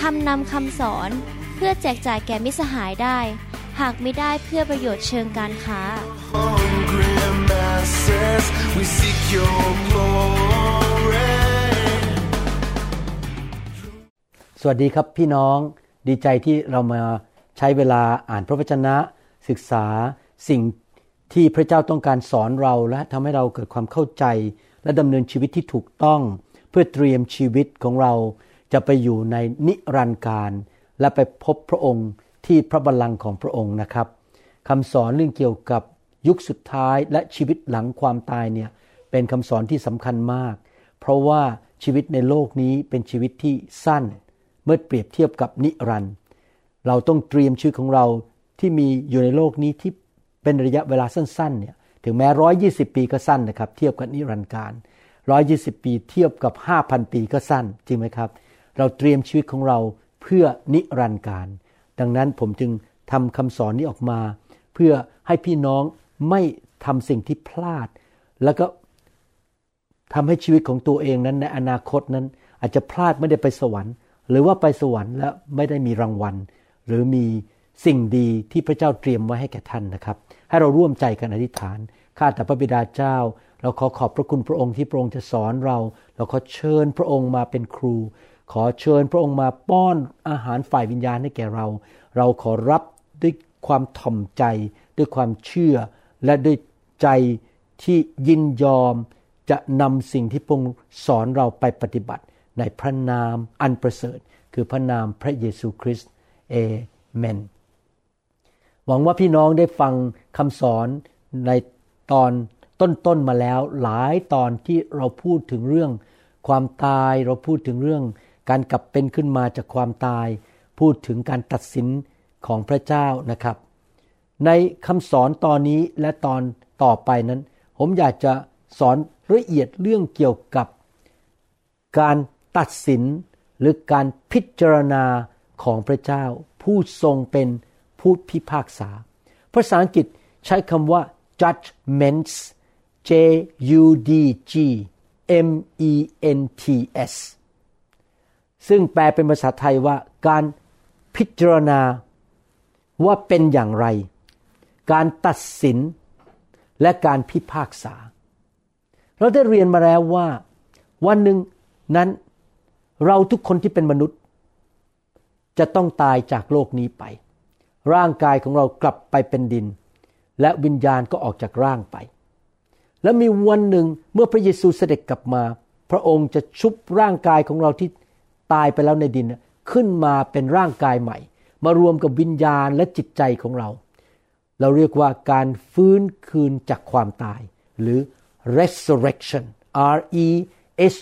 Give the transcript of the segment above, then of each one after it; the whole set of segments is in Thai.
ทำนำคำสอนเพื่อแจกจ่ายแก่มิสหายได้ หากไม่ได้เพื่อประโยชน์เชิงการค้า hungry masses, we seek your glory. สวัสดีครับพี่น้องดีใจที่เรามาใช้เวลาอ่านพระวจนะ ศึกษาสิ่งที่พระเจ้าต้องการสอนเราและทำให้เราเกิดความเข้าใจ และดำเนินชีวิตที่ถูกต้อง เพื่อเตรียมชีวิตของเรา จะไปอยู่ในนิรันดร์การ และไปพบพระองค์ที่พระบัลลังก์ของพระองค์นะครับคำสอนเรื่องเกี่ยวกับยุคสุดท้ายและชีวิตหลังความตายเนี่ยเป็นคำสอนที่สำคัญมาก เพราะว่าชีวิตในโลกนี้เป็นชีวิตที่สั้น เมื่อเปรียบเทียบกับนิรันดร์เราต้องเตรียมชีวิตของเราที่มีอยู่ในโลกนี้ที่เป็นระยะเวลาสั้นๆเนี่ยถึงแม้ร้อยี่สิบปีก็สั้นนะครับ เทียบกับนิรันดร์การร้อยี่สิบปีเทียบกับห้าพันปีก็สั้น จริงไหมครับ เราเตรียมชีวิตของเราเพื่อนิรันดร์การ ดังนั้นผมจึงทำคำสอนนี้ออกมา เพื่อให้พี่น้องไม่ทำสิ่งที่พลาด แล้วก็ทำให้ชีวิตของตัวเองนั้นในอนาคตนั้น อาจจะพลาดไม่ได้ไปสวรรค์ หรือว่าไปสวรรค์แล้วไม่ได้มีรางวัล หรือมีสิ่งดีที่พระเจ้าเตรียมไว้ให้แก่ท่านนะครับ ให้เราร่วมใจกันอธิษฐานข้าแต่พระบิดาเจ้า เราขอขอบพระคุณพระองค์ที่พระองค์จะสอนเรา เราขอเชิญพระองค์มาเป็นครู ขอเชิญพระองค์มาป้อนอาหารฝ่ายวิญญาณให้แก่เรา เราขอรับด้วยความถ่อมใจ ด้วยความเชื่อ และด้วยใจที่ยินยอมจะนำสิ่งที่พระองค์สอนเราไปปฏิบัติ ในพระนามอันประเสริฐ คือพระนามพระเยซูคริสต์เอเมนหวังว่าพี่น้องได้ฟังคำสอนในตอนต้นๆมาแล้ว หลายตอนที่เราพูดถึงเรื่องความตายเราพูดถึงเรื่อง การกลับเป็นขึ้นมาจากความตาย พูดถึงการตัดสินของพระเจ้านะครับ ในคำสอนตอนนี้และตอนต่อไปนั้น ผมอยากจะสอนละเอียดเรื่องเกี่ยวกับ การตัดสินหรือการพิจารณาของพระเจ้า ผู้ทรงเป็นผู้พิพากษา ภาษาอังกฤษใช้คำว่า judgments J U D G M E N T S ซึ่งแปลเป็นภาษาไทยว่าการพิจารณาว่าเป็นอย่างไร การตัดสินและการพิพากษา เราได้เรียนมาแล้วว่า วันหนึ่งนั้นเราทุกคนที่เป็นมนุษย์ จะต้องตายจากโลกนี้ไป ร่างกายของเรากลับไปเป็นดิน และวิญญาณก็ออกจากร่างไป และมีวันหนึ่งเมื่อพระเยซูเสด็จกลับมา พระองค์จะชุบร่างกายของเราที่ ตายไปแล้วในดินขึ้นมาเป็นร่างกายใหม่ มารวมกับวิญญาณและจิตใจของเรา เราเรียกว่าการฟื้นคืนจากความตาย หรือ resurrection R E S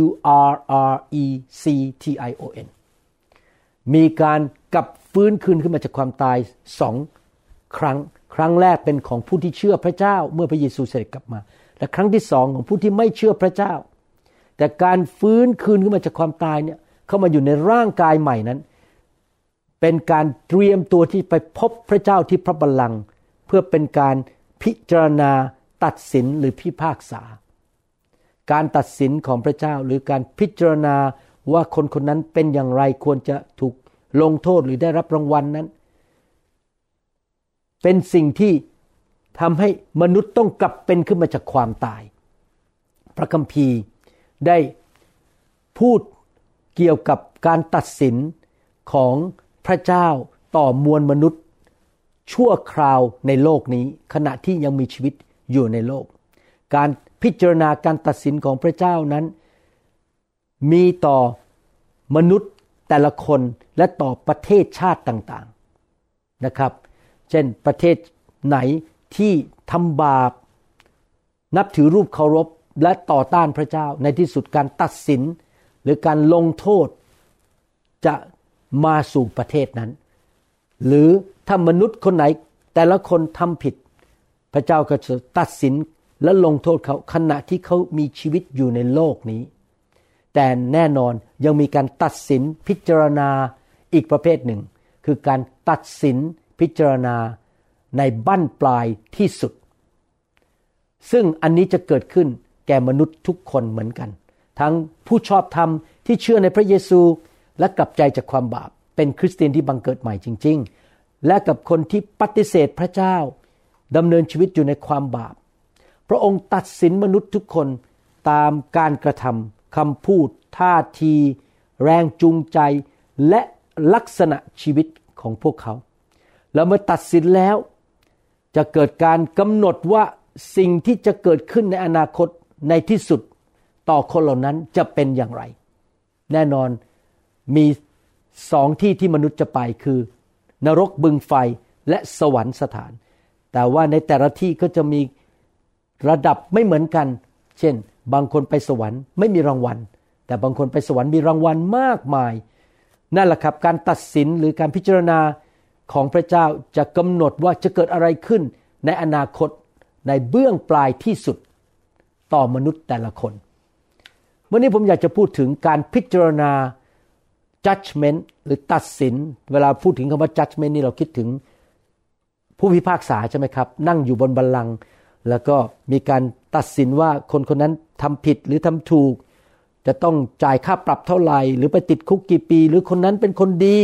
U R R E C T I O N มีการกลับฟื้นคืนขึ้นมาจากความตายสองครั้ง ครั้งแรกเป็นของผู้ที่เชื่อพระเจ้าเมื่อพระเยซูเสด็จกลับมา และครั้งที่สองของผู้ที่ไม่เชื่อพระเจ้า แต่การฟื้นคืนขึ้นมาจากความตายเนี่ย เข้ามาอยู่ในร่างกายใหม่นั้น เป็นการเตรียมตัวที่ไปพบพระเจ้าที่พระบัลลังก์เพื่อเป็นการพิจารณาตัดสินหรือพิพากษา การตัดสินของพระเจ้าหรือการพิจารณาว่าคนคนนั้นเป็นอย่างไรควรจะถูกลงโทษหรือได้รับรางวัลนนั้น เป็นสิ่งที่ทำให้มนุษย์ต้องกลับเป็นขึ้นมาจากความตาย พระคัมภีร์ได้พูด เกี่ยวกับการตัดสินของพระเจ้าต่อมวลมนุษย์ ชั่วคราวในโลกนี้ ขณะที่ยังมีชีวิตอยู่ในโลก การพิจารณาการตัดสินของพระเจ้านั้น มีต่อมนุษย์แต่ละคนและต่อประเทศชาติต่างๆนะครับ เช่นประเทศไหนที่ทำบาป นับถือรูปเคารพและต่อต้านพระเจ้าในที่สุดการตัดสิน หรือการลงโทษจะมาสู่ประเทศนั้น หรือถ้ามนุษย์คนไหนแต่ละคนทำผิด พระเจ้าก็จะตัดสินและลงโทษเขาขณะที่เขามีชีวิตอยู่ในโลกนี้ แต่แน่นอนยังมีการตัดสินพิจารณาอีกประเภทหนึ่ง คือการตัดสินพิจารณาในบั้นปลายที่สุด ซึ่งอันนี้จะเกิดขึ้นแก่มนุษย์ทุกคนเหมือนกัน ทั้งผู้ชอบธรรมที่เชื่อในพระเยซู และกลับใจจากความบาป เป็นคริสเตียนที่บังเกิดใหม่จริง ๆ และกับคนที่ปฏิเสธพระเจ้าดำเนินชีวิตอยู่ในความบาป พระองค์ตัดสินมนุษย์ทุกคนตามการกระทำคำพูด ท่าที แรงจูงใจ และลักษณะชีวิตของพวกเขา แล้วเมื่อตัดสินแล้ว จะเกิดการกำหนดว่าสิ่งที่จะเกิดขึ้นในอนาคตในที่สุด ต่อคนเหล่านั้นจะเป็นอย่างไร แน่นอนมีสองที่ที่มนุษย์จะไปคือ นรกบึงไฟและสวรรค์สถาน แต่ว่าในแต่ละที่ก็จะมีระดับไม่เหมือนกัน เช่น บางคนไปสวรรค์ไม่มีรางวัล แต่บางคนไปสวรรค์มีรางวัลมากมาย นั่นแหละครับการตัดสินหรือการพิจารณาของพระเจ้าจะกำหนดว่าจะเกิดอะไรขึ้นในอนาคตในเบื้องปลายที่สุดต่อมนุษย์แต่ละคน วันนี้ผมอยากจะพูดถึงการพิจารณา judgment หรือตัดสิน เวลาพูดถึงคำว่า judgment นี่เราคิดถึงผู้พิพากษาใช่ไหมครับ นั่งอยู่บนบัลลังก์แล้วก็มีการตัดสินว่าคนคนนั้นทำผิดหรือทำถูก จะต้องจ่ายค่าปรับเท่าไหร่ หรือไปติดคุกกี่ปี หรือคนนั้นเป็นคนดี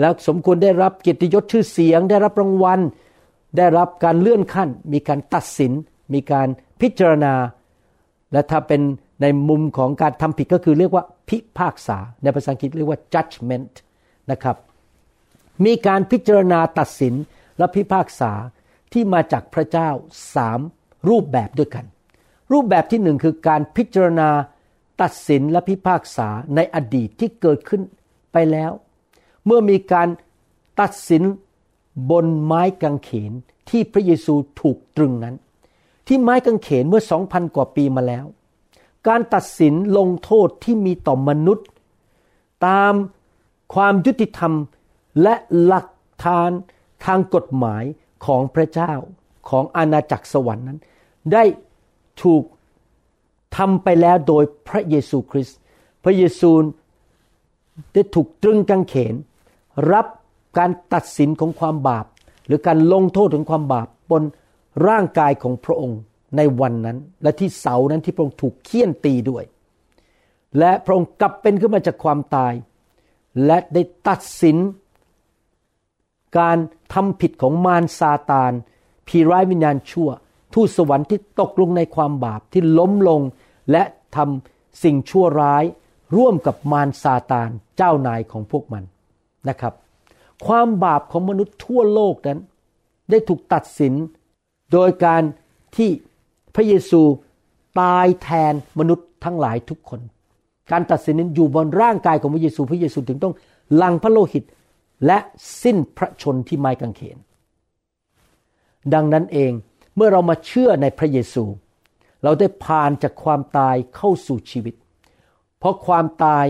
แล้วสมควรได้รับเกียรติยศชื่อเสียง ได้รับรางวัล ได้รับการเลื่อนขั้น มีการตัดสิน มีการพิจารณา และถ้าเป็น ในมุมของการทำผิดก็คือเรียกว่าพิพากษา ในภาษาอังกฤษเรียกว่า judgment นะครับ มีการพิจารณาตัดสินและพิพากษาที่มาจากพระเจ้าสามรูปแบบด้วยกัน รูปแบบที่หนึ่งคือการพิจารณาตัดสินและพิพากษาในอดีตที่เกิดขึ้นไปแล้ว เมื่อมีการตัดสินบนไม้กางเขนที่พระเยซูถูกตรึงนั้น ที่ไม้กางเขนเมื่อสองพันกว่าปีมาแล้ว การตัดสินลงโทษที่มีต่อมนุษย์ ตามความยุติธรรมและหลักฐานทางกฎหมายของพระเจ้าของอาณาจักรสวรรค์นั้น ได้ถูกทำไปแล้วโดยพระเยซูคริสต์พระเยซูได้ถูกตรึงกางเขน รับการตัดสินของความบาป หรือการลงโทษถึงความบาปบนร่างกายของพระองค์ ในวันนั้น และที่เสานั้นที่พระองค์ถูกเคี่ยนตีด้วย และพระองค์กลับเป็นขึ้นมาจากความตาย และได้ตัดสิน การทำผิดของมารซาตานผีร้ายวิญญาณชั่ว ทูตสวรรค์ที่ตกลงในความบาปที่ล้มลงและทำสิ่งชั่วร้ายร่วมกับมารซาตานเจ้านายของพวกมันนะครับ ความบาปของมนุษย์ทั่วโลกนั้น ได้ถูกตัดสินโดยการที่ พระเยซูตายแทนมนุษย์ทั้งหลายทุกคน การตัดสินนั้นอยู่บนร่างกายของพระเยซู พระเยซูถึงต้องลังพระโลหิตและสิ้นพระชนที่ไม้กางเขน ดังนั้นเองเมื่อเรามาเชื่อในพระเยซู เราได้ผ่านจากความตายเข้าสู่ชีวิต เพราะความตาย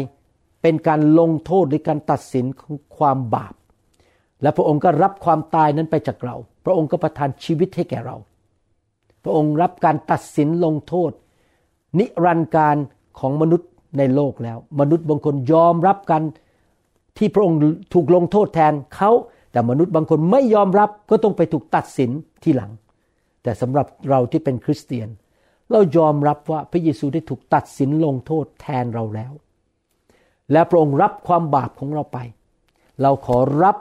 เป็นการลงโทษหรือการตัดสินของความบาป และพระองค์ก็รับความตายนั้นไปจากเรา พระองค์ก็ประทานชีวิตให้แก่เรา พระองค์รับการตัดสินลงโทษ นิรันดร์การของมนุษย์ในโลกแล้ว มนุษย์บางคนยอมรับกันที่พระองค์ถูกลงโทษแทนเขาแต่มนุษย์บางคนไม่ยอมรับก็ต้องไปถูกตัดสินที่หลัง แต่สำหรับเราที่เป็นคริสเตียน เรายอมรับว่าพระเยซูได้ถูกตัดสินลงโทษแทนเราแล้ว และพระองค์รับความบาปของเราไป เราขอรับ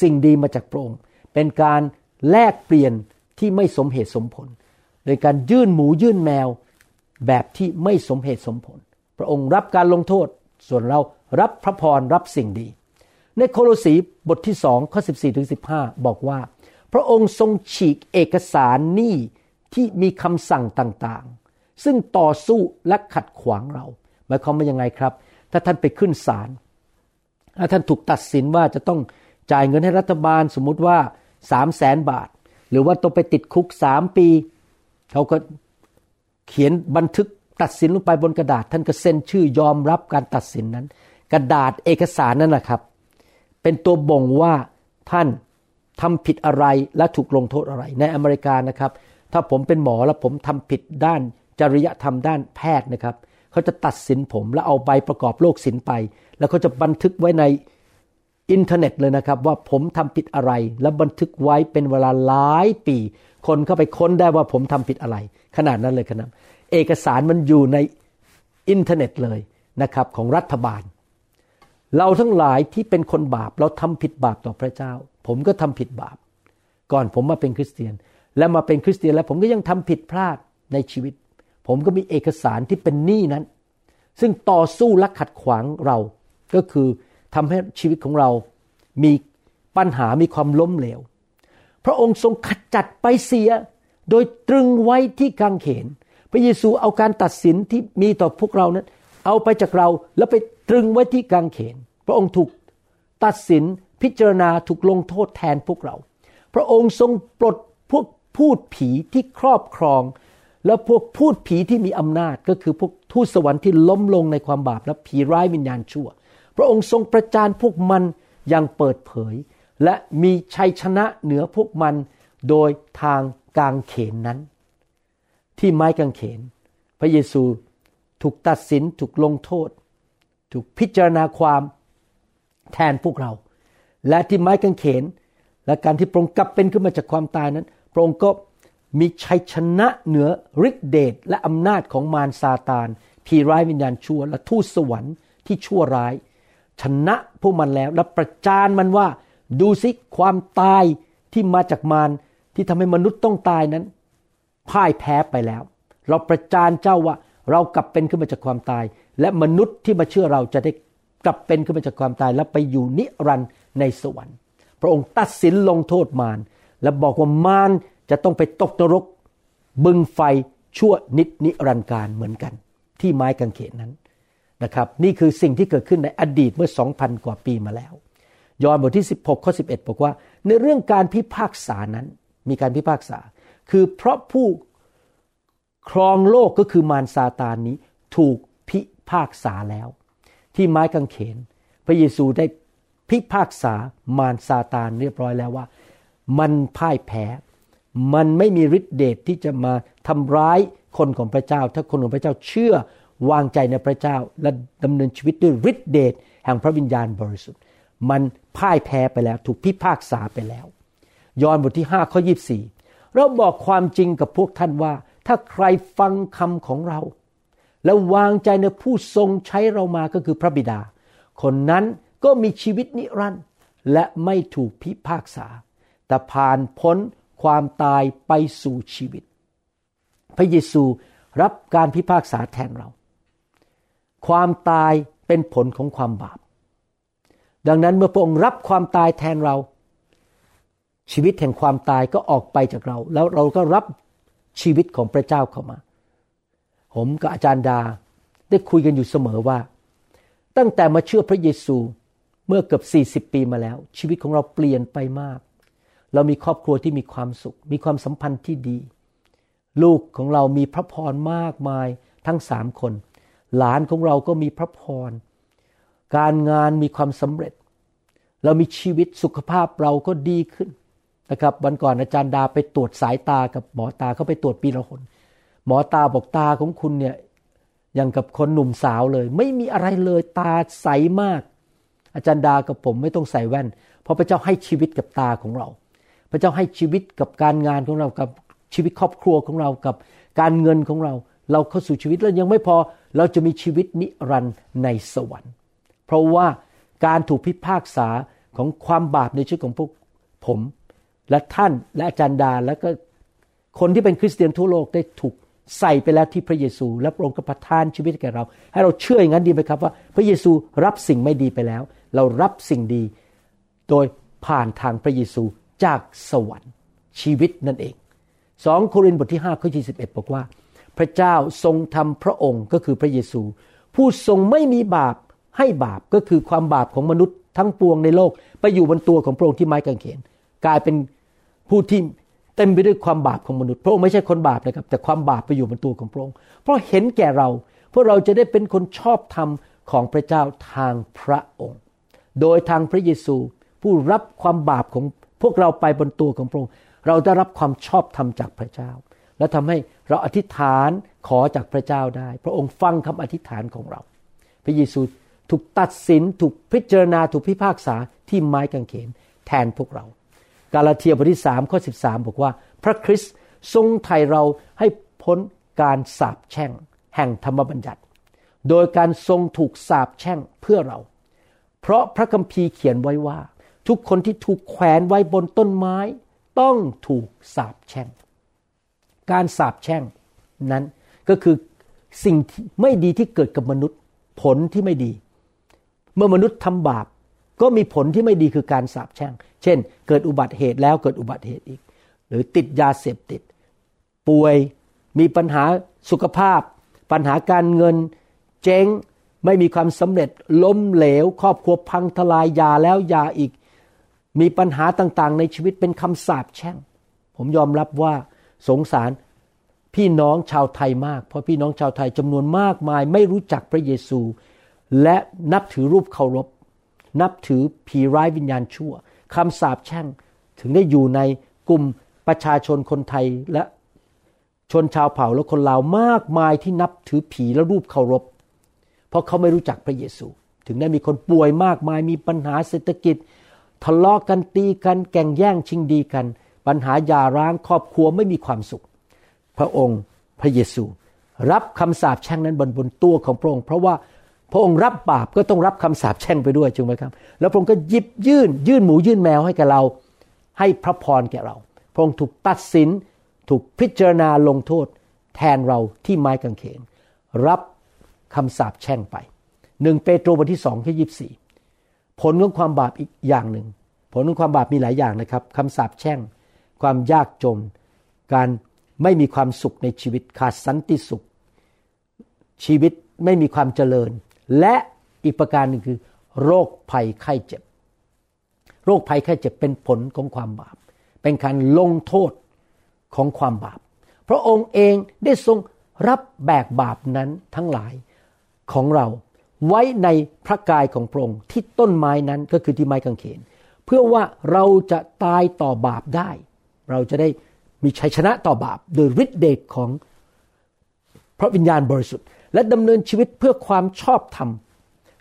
สิ่งดีมาจากพระองค์ เป็นการแลกเปลี่ยนที่ไม่สมเหตุสมผล โดยการยื่นหมูยื่นแมวแบบที่ไม่สมเหตุสมผล พระองค์รับการลงโทษ ส่วนเรารับพระพรรับสิ่งดี ในโคโลสีบทที่สองข้อ 14ถึง15 บอกว่า พระองค์ทรงฉีกเอกสารหนี้ที่มีคำสั่งต่างๆ ซึ่งต่อสู้และขัดขวางเรา หมายความว่ายังไงครับ ถ้าท่านไปขึ้นศาลถ้าท่านถูกตัดสินว่าจะต้องจ่ายเงินให้รัฐบาลสมมุติว่าสามแสนบาท หรือว่าต้องไปติดคุกสามปี เขาก็เขียนบันทึกตัดสินลงไปบนกระดาษ ท่านก็เซ็นชื่อยอมรับการตัดสินนั้น กระดาษเอกสารนั่นแหละครับ เป็นตัวบ่งว่าท่านทำผิดอะไรและถูกลงโทษอะไร ในอเมริกานะครับ ถ้าผมเป็นหมอแล้วผมทำผิดด้านจริยธรรมด้านแพทย์นะครับเขาจะตัดสินผมแล้วเอาใบประกอบโรคศิลป์ไป แล้วเขาจะบันทึกไว้ในอินเทอร์เน็ตเลยนะครับ ว่าผมทำผิดอะไร แล้วบันทึกไว้เป็นเวลาหลายปี คนเข้าไปค้นได้ว่าผมทำผิดอะไร ขนาดนั้นเลยครับ เอกสารมันอยู่ในอินเทอร์เน็ตเลยนะครับของรัฐบาล เราทั้งหลายที่เป็นคนบาปเราทำผิดบาปต่อพระเจ้า ผมก็ทำผิดบาป ก่อนผมมาเป็นคริสเตียน และมาเป็นคริสเตียนแล้วผมก็ยังทำผิดพลาดในชีวิต ผมก็มีเอกสารที่เป็นหนี้นั้น ซึ่งต่อสู้และขัดขวางเรา ก็คือทำให้ชีวิตของเรามีปัญหามีความล้มเหลว พระองค์ทรงขจัดไปเสีย โดยตรึงไว้ที่กางเขน พระเยซูเอาการตัดสินที่มีต่อพวกเรานั้น เอาไปจากเราแล้วไปตรึงไว้ที่กางเขน พระองค์ถูกตัดสินพิจารณาถูกลงโทษแทนพวกเรา พระองค์ทรงปลดพวกพูดผีที่ครอบครอง แล้วพวกพูดผีที่มีอำนาจก็คือพวกทูตสวรรค์ที่ล้มลงในความบาปและผีร้ายวิญญาณชั่ว พระองค์ทรงประจานพวกมันอย่างเปิดเผย และมีชัยชนะเหนือพวกมันโดยทางกางเขนนั้น ที่ไม้กางเขน พระเยซูถูกตัดสินถูกลงโทษ ถูกพิจารณาความแทนพวกเรา และที่ไม้กางเขน และการที่พระองค์กลับเป็นขึ้นมาจากความตายนั้น พระองค์ก็มีชัยชนะเหนือฤทธิเดชและอำนาจของมารซาตานผีร้ายวิญญาณชั่ว และทูตสวรรค์ที่ชั่วร้าย ชนะพวกมันแล้วและประจานมันว่า ดูสิความตายที่มาจากมารที่ทำให้มนุษย์ต้องตายนั้นพ่ายแพ้ไปแล้ว เราประจานเจ้าว่าเรากลับเป็นขึ้นมาจากความตาย และมนุษย์ที่มาเชื่อเราจะได้กลับเป็นขึ้นมาจากความตายและไปอยู่นิรันดร์ในสวรรค์ พระองค์ตัดสินลงโทษมารและบอกว่ามารจะต้องไปตกนรก บึงไฟชั่วนิดนิรันดร์การเหมือนกัน ที่ไม้กางเขนนั้นนะครับ นี่คือสิ่งที่เกิดขึ้นในอดีตเมื่อ 2,000 กว่าปีมาแล้ว ยอห์นบทที่ 16ข้อ11 บอกว่า ในเรื่องการพิพากษานั้น มีการพิพากษา คือเพราะผู้ครองโลกก็คือมารซาตานนี้ถูกพิพากษาแล้ว ที่ไม้กางเขน พระเยซูได้พิพากษามารซาตานเรียบร้อยแล้วว่า มันพ่ายแพ้ มันไม่มีฤทธิเดชทที่จะมาทำร้ายคนของพระเจ้า ถ้าคนของพระเจ้าเชื่อวางใจในพระเจ้า และดำเนินชีวิตด้วยฤทธิเดชแห่งพระวิญญาณบริสุทธิ์ มันพ่ายแพ้ไปแล้ว ถูกพิพากษาไปแล้ว ยอห์นบทที่5ข้อ24 เราบอกความจริงกับพวกท่านว่า ถ้าใครฟังคำของเรา แล้ววางใจในผู้ทรงใช้เรามาก็คือพระบิดา คนนั้นก็มีชีวิตนิรันดร์และไม่ถูกพิพากษา แต่ผ่านพ้นความตายไปสู่ชีวิต พระเยซูรับการพิพากษาแทนเรา ความตายเป็นผลของความบาป ดังนั้นเมื่อพระองค์รับความตายแทนเรา ชีวิตแห่งความตายก็ออกไปจากเรา แล้วเราก็รับชีวิตของพระเจ้าเข้ามา ผมกับอาจารย์ดาได้คุยกันอยู่เสมอว่า ตั้งแต่มาเชื่อพระเยซูเมื่อเกือบ40 ปีมาแล้ว ชีวิตของเราเปลี่ยนไปมาก เรามีครอบครัวที่มีความสุข มีความสัมพันธ์ที่ดี ลูกของเรามีพระพรมากมายทั้งสามคน หลานของเราก็มีพระพร การงานมีความสำเร็จ เรามีชีวิตสุขภาพเราก็ดีขึ้นนะครับ วันก่อนอาจารย์ดาไปตรวจสายตากับหมอตาเขาไปตรวจปีละหนหมอตาบอกตาของคุณเนี่ยอย่างกับคนหนุ่มสาวเลย ไม่มีอะไรเลยตาใสมาก อาจารย์ดากับผมไม่ต้องใส่แว่น เพราะพระเจ้าให้ชีวิตกับตาของเรา พระเจ้าให้ชีวิตกับการงานของเรากับชีวิตครอบครัวของเรากับการเงินของเรา เราเข้าสู่ชีวิตแล้วยังไม่พอเราจะมีชีวิตนิรันดร์ในสวรรค์ เพราะว่าการถูกพิพากษาของความบาปในชีวิตของพวกผม และท่านและอาจารย์ดาแล้วก็คนที่เป็นคริสเตียนทั่วโลกได้ถูกใส่ไปแล้วที่พระเยซู และพระองค์ก็ประทานชีวิตแก่เรา ให้เราเชื่ออย่างนั้นดีไหมครับว่า พระเยซูรับสิ่งไม่ดีไปแล้ว เรารับสิ่งดี โดยผ่านทางพระเยซูจากสวรรค์ชีวิตนั่นเองสองโครินธ์บทที่5ข้อ21บอกว่า พระเจ้าทรงทำพระองค์ก็คือพระเยซู ผู้ทรงไม่มีบาป ให้บาปก็คือความบาปของมนุษย์ทั้งปวงในโลก ไปอยู่บนตัวของพระองค์ที่ไม้กางเขนกลายเป็นผู้ที่เต็มไปด้วยความบาปของมนุษย์ พระองค์ไม่ใช่คนบาปนะครับ แต่ความบาปไปอยู่บนตัวของพระองค์ เพราะเห็นแก่เราเพื่อเราจะได้เป็นคนชอบธรรมของพระเจ้าทางพระองค์ โดยทางพระเยซูผู้รับความบาปของพวกเราไปบนตัวของพระองค์ เราได้รับความชอบธรรมจากพระเจ้า และทำให้เราอธิษฐานขอจากพระเจ้าได้ พระองค์ฟังคำอธิษฐานของเรา พระเยซู ถูกตัดสิน ถูกพิจารณา ถูกพิพากษาที่ไม้กางเขนแทนพวกเรา กาลาเทียบทที่3ข้อ13 บอกว่า พระคริสต์ทรงไถ่เราให้พ้นการสาปแช่ง แห่งธรรมบัญญัติ โดยการทรงถูกสาปแช่งเพื่อเรา เพราะพระคัมภีร์เขียนไว้ว่า ทุกคนที่ถูกแขวนไว้บนต้นไม้ ต้องถูกสาปแช่ง การสาปแช่งนั้นก็คือสิ่งไม่ดีที่เกิดกับมนุษย์ ผลที่ไม่ดี เมื่อมนุษย์ทำบาป ก็มีผลที่ไม่ดีคือการสาปแช่ง เช่น เกิดอุบัติเหตุแล้วเกิดอุบัติเหตุอีก หรือติดยาเสพติด ป่วยมีปัญหาสุขภาพ ปัญหาการเงิน เจ๊งไม่มีความสำเร็จล้มเหลว ครอบครัวพังทลายยาแล้วยาอีก มีปัญหาต่างๆ ในชีวิตเป็นคำสาปแช่ง ผมยอมรับว่าสงสารพี่น้องชาวไทยมาก เพราะพี่น้องชาวไทยจำนวนมากมาย ไม่รู้จักพระเยซู และนับถือรูปเคารพ นับถือผีร้ายวิญญาณชั่วคำสาปแช่งถึงได้อยู่ในกลุ่มประชาชนคนไทยและชนชาวเผ่าและคนลาวมากมายที่นับถือผีและรูปเคารพ เพราะเขาไม่รู้จักพระเยซู ถึงได้มีคนป่วยมากมายมีปัญหาเศรษฐกิจ ทะเลาะกกันตีกันแก่งแย่งชิงดีกัน ปัญหาหย่าร้างครอบครัวไม่มีความสุข พระองค์พระเยซู รับคำสาปแช่งนั้นบนบนตัวของพระองค์ เพราะว่า พระองค์รับบาปก็ต้องรับคำสาปแช่งไปด้วยจริงไหมครับ แล้วพระองค์ก็ยิบยื่น ยื่นหมูยื่นแมวให้แกเรา ให้พระพรแก่เรา พระองค์ถูกตัดสิน ถูกพิจารณาลงโทษ แทนเราที่ไม้กางเขน รับคำสาปแช่งไปหนึ่งเปโตรบทที่สองที่ยีบสี่ผลของความบาปอีกอย่างหนึ่ง ผลของความบาปมีหลายอย่างนะครับคำสาปแช่ง ความยากจน การไม่มีความสุขในชีวิต ขาดสันติสุข ชีวิตไม่มีความเจริญ และอีกประการหนึ่งคือ โรคภัยไข้เจ็บ โรคภัยไข้เจ็บเป็นผลของความบาป เป็นการลงโทษของความบาป พระองค์เองได้ทรงรับแบกบาปนั้นทั้งหลายของเราไว้ในพระกายของพระองค์ที่ต้นไม้นั้นก็คือที่ไม้กางเขน เพื่อว่าเราจะตายต่อบาปได้ เราจะได้มีชัยชนะต่อบาป โดยฤทธิเดชของพระวิญญาณบริสุทธิ์ และดำเนินชีวิตเพื่อความชอบธรรม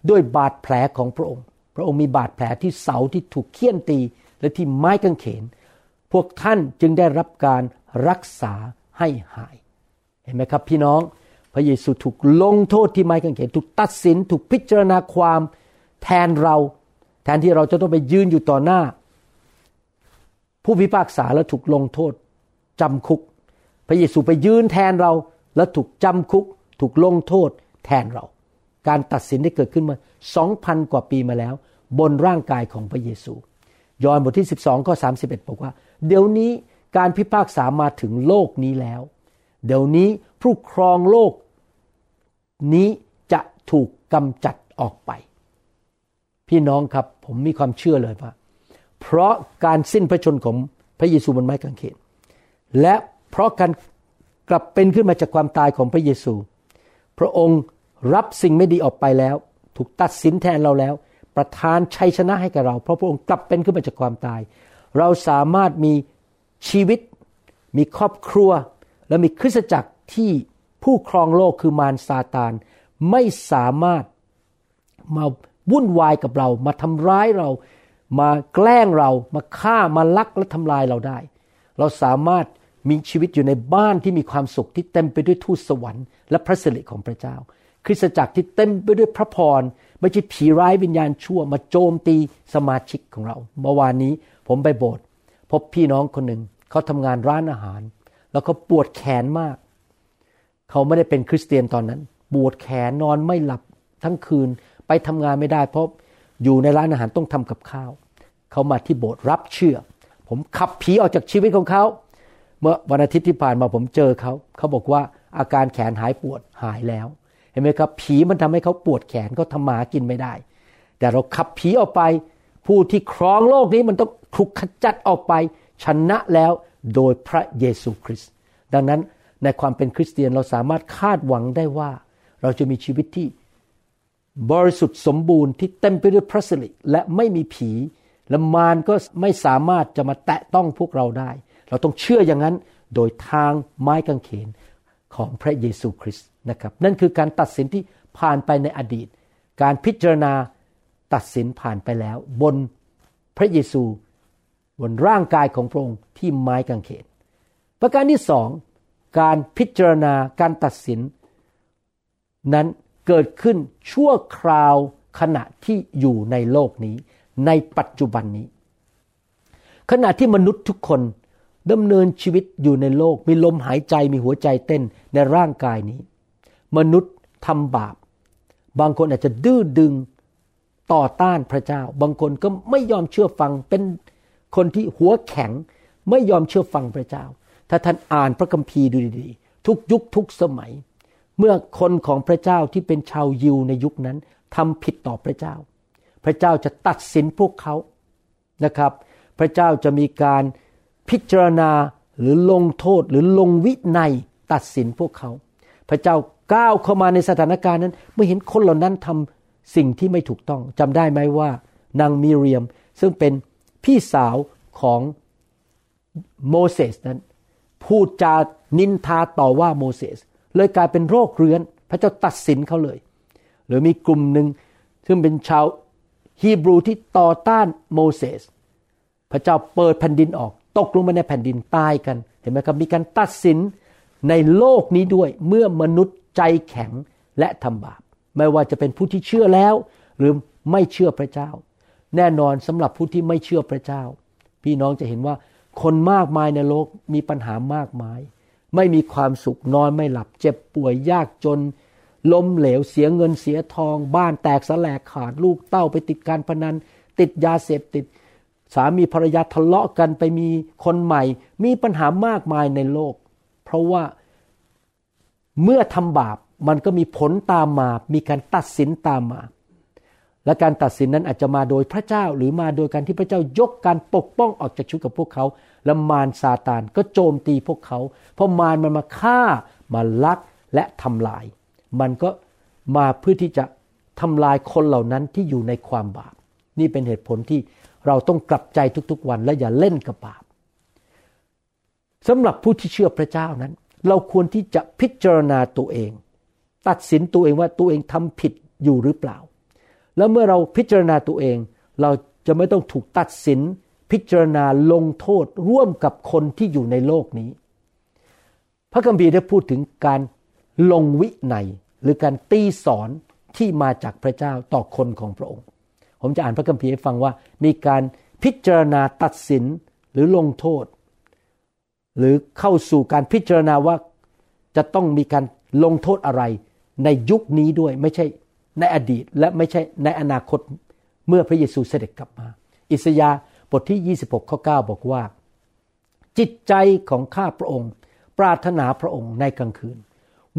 ด้วยบาดแผลของพระองค์ พระองค์มีบาดแผลที่เสาที่ถูกเคี่ยนตีและที่ไม้กางเขน พวกท่านจึงได้รับการรักษาให้หาย เห็นไหมครับพี่น้อง พระเยซูถูกลงโทษที่ไม้กางเขน ถูกตัดสิน ถูกพิจารณาความแทนเรา แทนที่เราจะต้องไปยืนอยู่ต่อหน้า ผู้พิพากษาแล้วถูกลงโทษจำคุก พระเยซูไปยืนแทนเราแล้วถูกจำคุก ถูกลงโทษแทนเรา การตัดสินได้เกิดขึ้นมาสองพันกว่าปีมาแล้ว บนร่างกายของพระเยซู ยอห์นบทที่ 12ข้อ31 บอกว่า เดี๋ยวนี้การพิพากษามาถึงโลกนี้แล้ว เดี๋ยวนี้ผู้ครองโลกนี้จะถูกกำจัดออกไป พี่น้องครับผมมีความเชื่อเลยว่า เพราะการสิ้นพระชนของพระเยซูบนไม้กางเขนและเพราะการกลับเป็นขึ้นมาจากความตายของพระเยซู พระองค์รับสิ่งไม่ดีออกไปแล้ว ถูกตัดสินแทนเราแล้ว ประทานชัยชนะให้กับเรา เพราะพระองค์กลับเป็นขึ้นมาจากความตาย เราสามารถมีชีวิต มีครอบครัว และมีคริสตจักรที่ผู้ครองโลกคือมารซาตาน ไม่สามารถมาวุ่นวายกับเรา มาทำร้ายเรา มาแกล้งเรา มาฆ่ามาลักและทำลายเราได้ เราสามารถ มีชีวิตอยู่ในบ้านที่มีความสุขที่เต็มไปด้วยทูตสวรรค์และพระสิริของพระเจ้า คริสตจักรที่เต็มไปด้วยพระพรไม่ใช่ผีร้ายวิญญาณชั่วมาโจมตีสมาชิกของเรา เมื่อวานนี้ผมไปโบสถ์พบพี่น้องคนหนึ่งเขาทำงานร้านอาหาร แล้วเขาปวดแขนมาก เขาไม่ได้เป็นคริสเตียนตอนนั้นปวดแขนนอนไม่หลับทั้งคืนไปทำงานไม่ได้เพราะอยู่ในร้านอาหารต้องทำกับข้าว เขามาที่โบสถ์รับเชื่อ ผมขับผีออกจากชีวิตของเขา เมื่อวันอาทิตย์ที่ผ่านมาผมเจอเขาเขาบอกว่าอาการแขนหายปวดหายแล้ว เห็นไหมครับ ผีมันทำให้เขาปวดแขนเขาทำมากินไม่ได้ แต่เราขับผีออกไป ผู้ที่ครองโลกนี้มันต้องถูกขจัดออกไป ชนะแล้วโดยพระเยซูคริสต์ดังนั้นในความเป็นคริสเตียนเราสามารถคาดหวังได้ว่า เราจะมีชีวิตที่บริสุทธิ์สมบูรณ์ที่เต็มไปด้วยพระสิริและไม่มีผี และมารก็ไม่สามารถจะมาแตะต้องพวกเราได้ เราต้องเชื่ออย่างนั้นโดยทางไม้กางเขนของพระเยซูคริสต์นะครับ นั่นคือการตัดสินที่ผ่านไปในอดีต การพิจารณาตัดสินผ่านไปแล้ว บนพระเยซูบนร่างกายของพระองค์ที่ไม้กางเขน ประการที่สองการพิจารณาการตัดสิน นั้นเกิดขึ้นชั่วคราวขณะที่อยู่ในโลกนี้ ในปัจจุบันนี้ ขณะที่มนุษย์ทุกคน ดำเนินชีวิตอยู่ในโลก มีลมหายใจมีหัวใจเต้นในร่างกายนี้ มนุษย์ทำบาป บางคนอาจจะดื้อดึงต่อต้านพระเจ้า บางคนก็ไม่ยอมเชื่อฟังเป็นคนที่หัวแข็งไม่ยอมเชื่อฟังพระเจ้า ถ้าท่านอ่านพระคัมภีร์ดูดีๆ ทุกยุคทุกสมัย เมื่อคนของพระเจ้าที่เป็นชาวยิวในยุคนั้นทำผิดต่อพระเจ้า พระเจ้าจะตัดสินพวกเขานะครับ พระเจ้าจะมีการ พิจารณาหรือลงโทษหรือลงวินัยตัดสินพวกเขา พระเจ้าก้าวเข้ามาในสถานการณ์นั้น เมื่อเห็นคนเหล่านั้นทำสิ่งที่ไม่ถูกต้องจำได้ไหมว่านางมิเรียม ซึ่งเป็นพี่สาวของโมเสสนั้น พูดจานินทาต่อว่าโมเสสเลยกลายเป็นโรคเรื้อน พระเจ้าตัดสินเขาเลย หรือมีกลุ่มหนึ่งซึ่งเป็นชาวฮีบรูที่ต่อต้านโมเสสพระเจ้าเปิดแผ่นดินออก ตกลงมาในแผ่นดินตายกัน เห็นไหมครับ มีการตัดสินในโลกนี้ด้วยเมื่อมนุษย์ใจแข็งและทำบาป ไม่ว่าจะเป็นผู้ที่เชื่อแล้ว หรือไม่เชื่อพระเจ้า แน่นอนสำหรับผู้ที่ไม่เชื่อพระเจ้า พี่น้องจะเห็นว่าคนมากมายในโลกมีปัญหามากมาย ไม่มีความสุขนอนไม่หลับเจ็บป่วยยากจน ล้มเหลวเสียเงินเสียทอง บ้านแตกสลายขาดลูกเต้าไปติดการพนัน ติดยาเสพติด สามีภรรยาทะเลาะกันไปมีคนใหม่ มีปัญหามากมายในโลก เพราะว่าเมื่อทำบาปมันก็มีผลตามมา มีการตัดสินตามมา และการตัดสินนั้นอาจจะมาโดยพระเจ้าหรือมาโดยการที่พระเจ้ายกการปกป้องออกจากชุดกับพวกเขา และมารซาตานก็โจมตีพวกเขา เพราะมารมันมาฆ่า มาลักและทำลาย มันก็มาเพื่อที่จะทำลายคนเหล่านั้นที่อยู่ในความบาป นี่เป็นเหตุผลที่ เราต้องกลับใจทุกๆวันและอย่าเล่นกับบาปสำหรับผู้ที่เชื่อพระเจ้านั้น เราควรที่จะพิจารณาตัวเอง ตัดสินตัวเองว่าตัวเองทำผิดอยู่หรือเปล่า แล้วเมื่อเราพิจารณาตัวเอง เราจะไม่ต้องถูกตัดสิน พิจารณาลงโทษร่วมกับคนที่อยู่ในโลกนี้ พระคัมภีร์ได้พูดถึงการลงวิไนหรือการตีสอนที่มาจากพระเจ้าต่อคนของพระองค์ ผมจะอ่านพระคัมภีร์ให้ฟังว่า มีการพิจารณาตัดสินหรือลงโทษ หรือเข้าสู่การพิจารณาว่าจะต้องมีการลงโทษอะไร ในยุคนี้ด้วยไม่ใช่ในอดีต และไม่ใช่ในอนาคตเมื่อพระเยซูเสด็จกลับมา อิสยาห์บทที่ 26ข้อ9บอกว่า จิตใจของข้าพระองค์ ปรารถนาพระองค์ในกลางคืน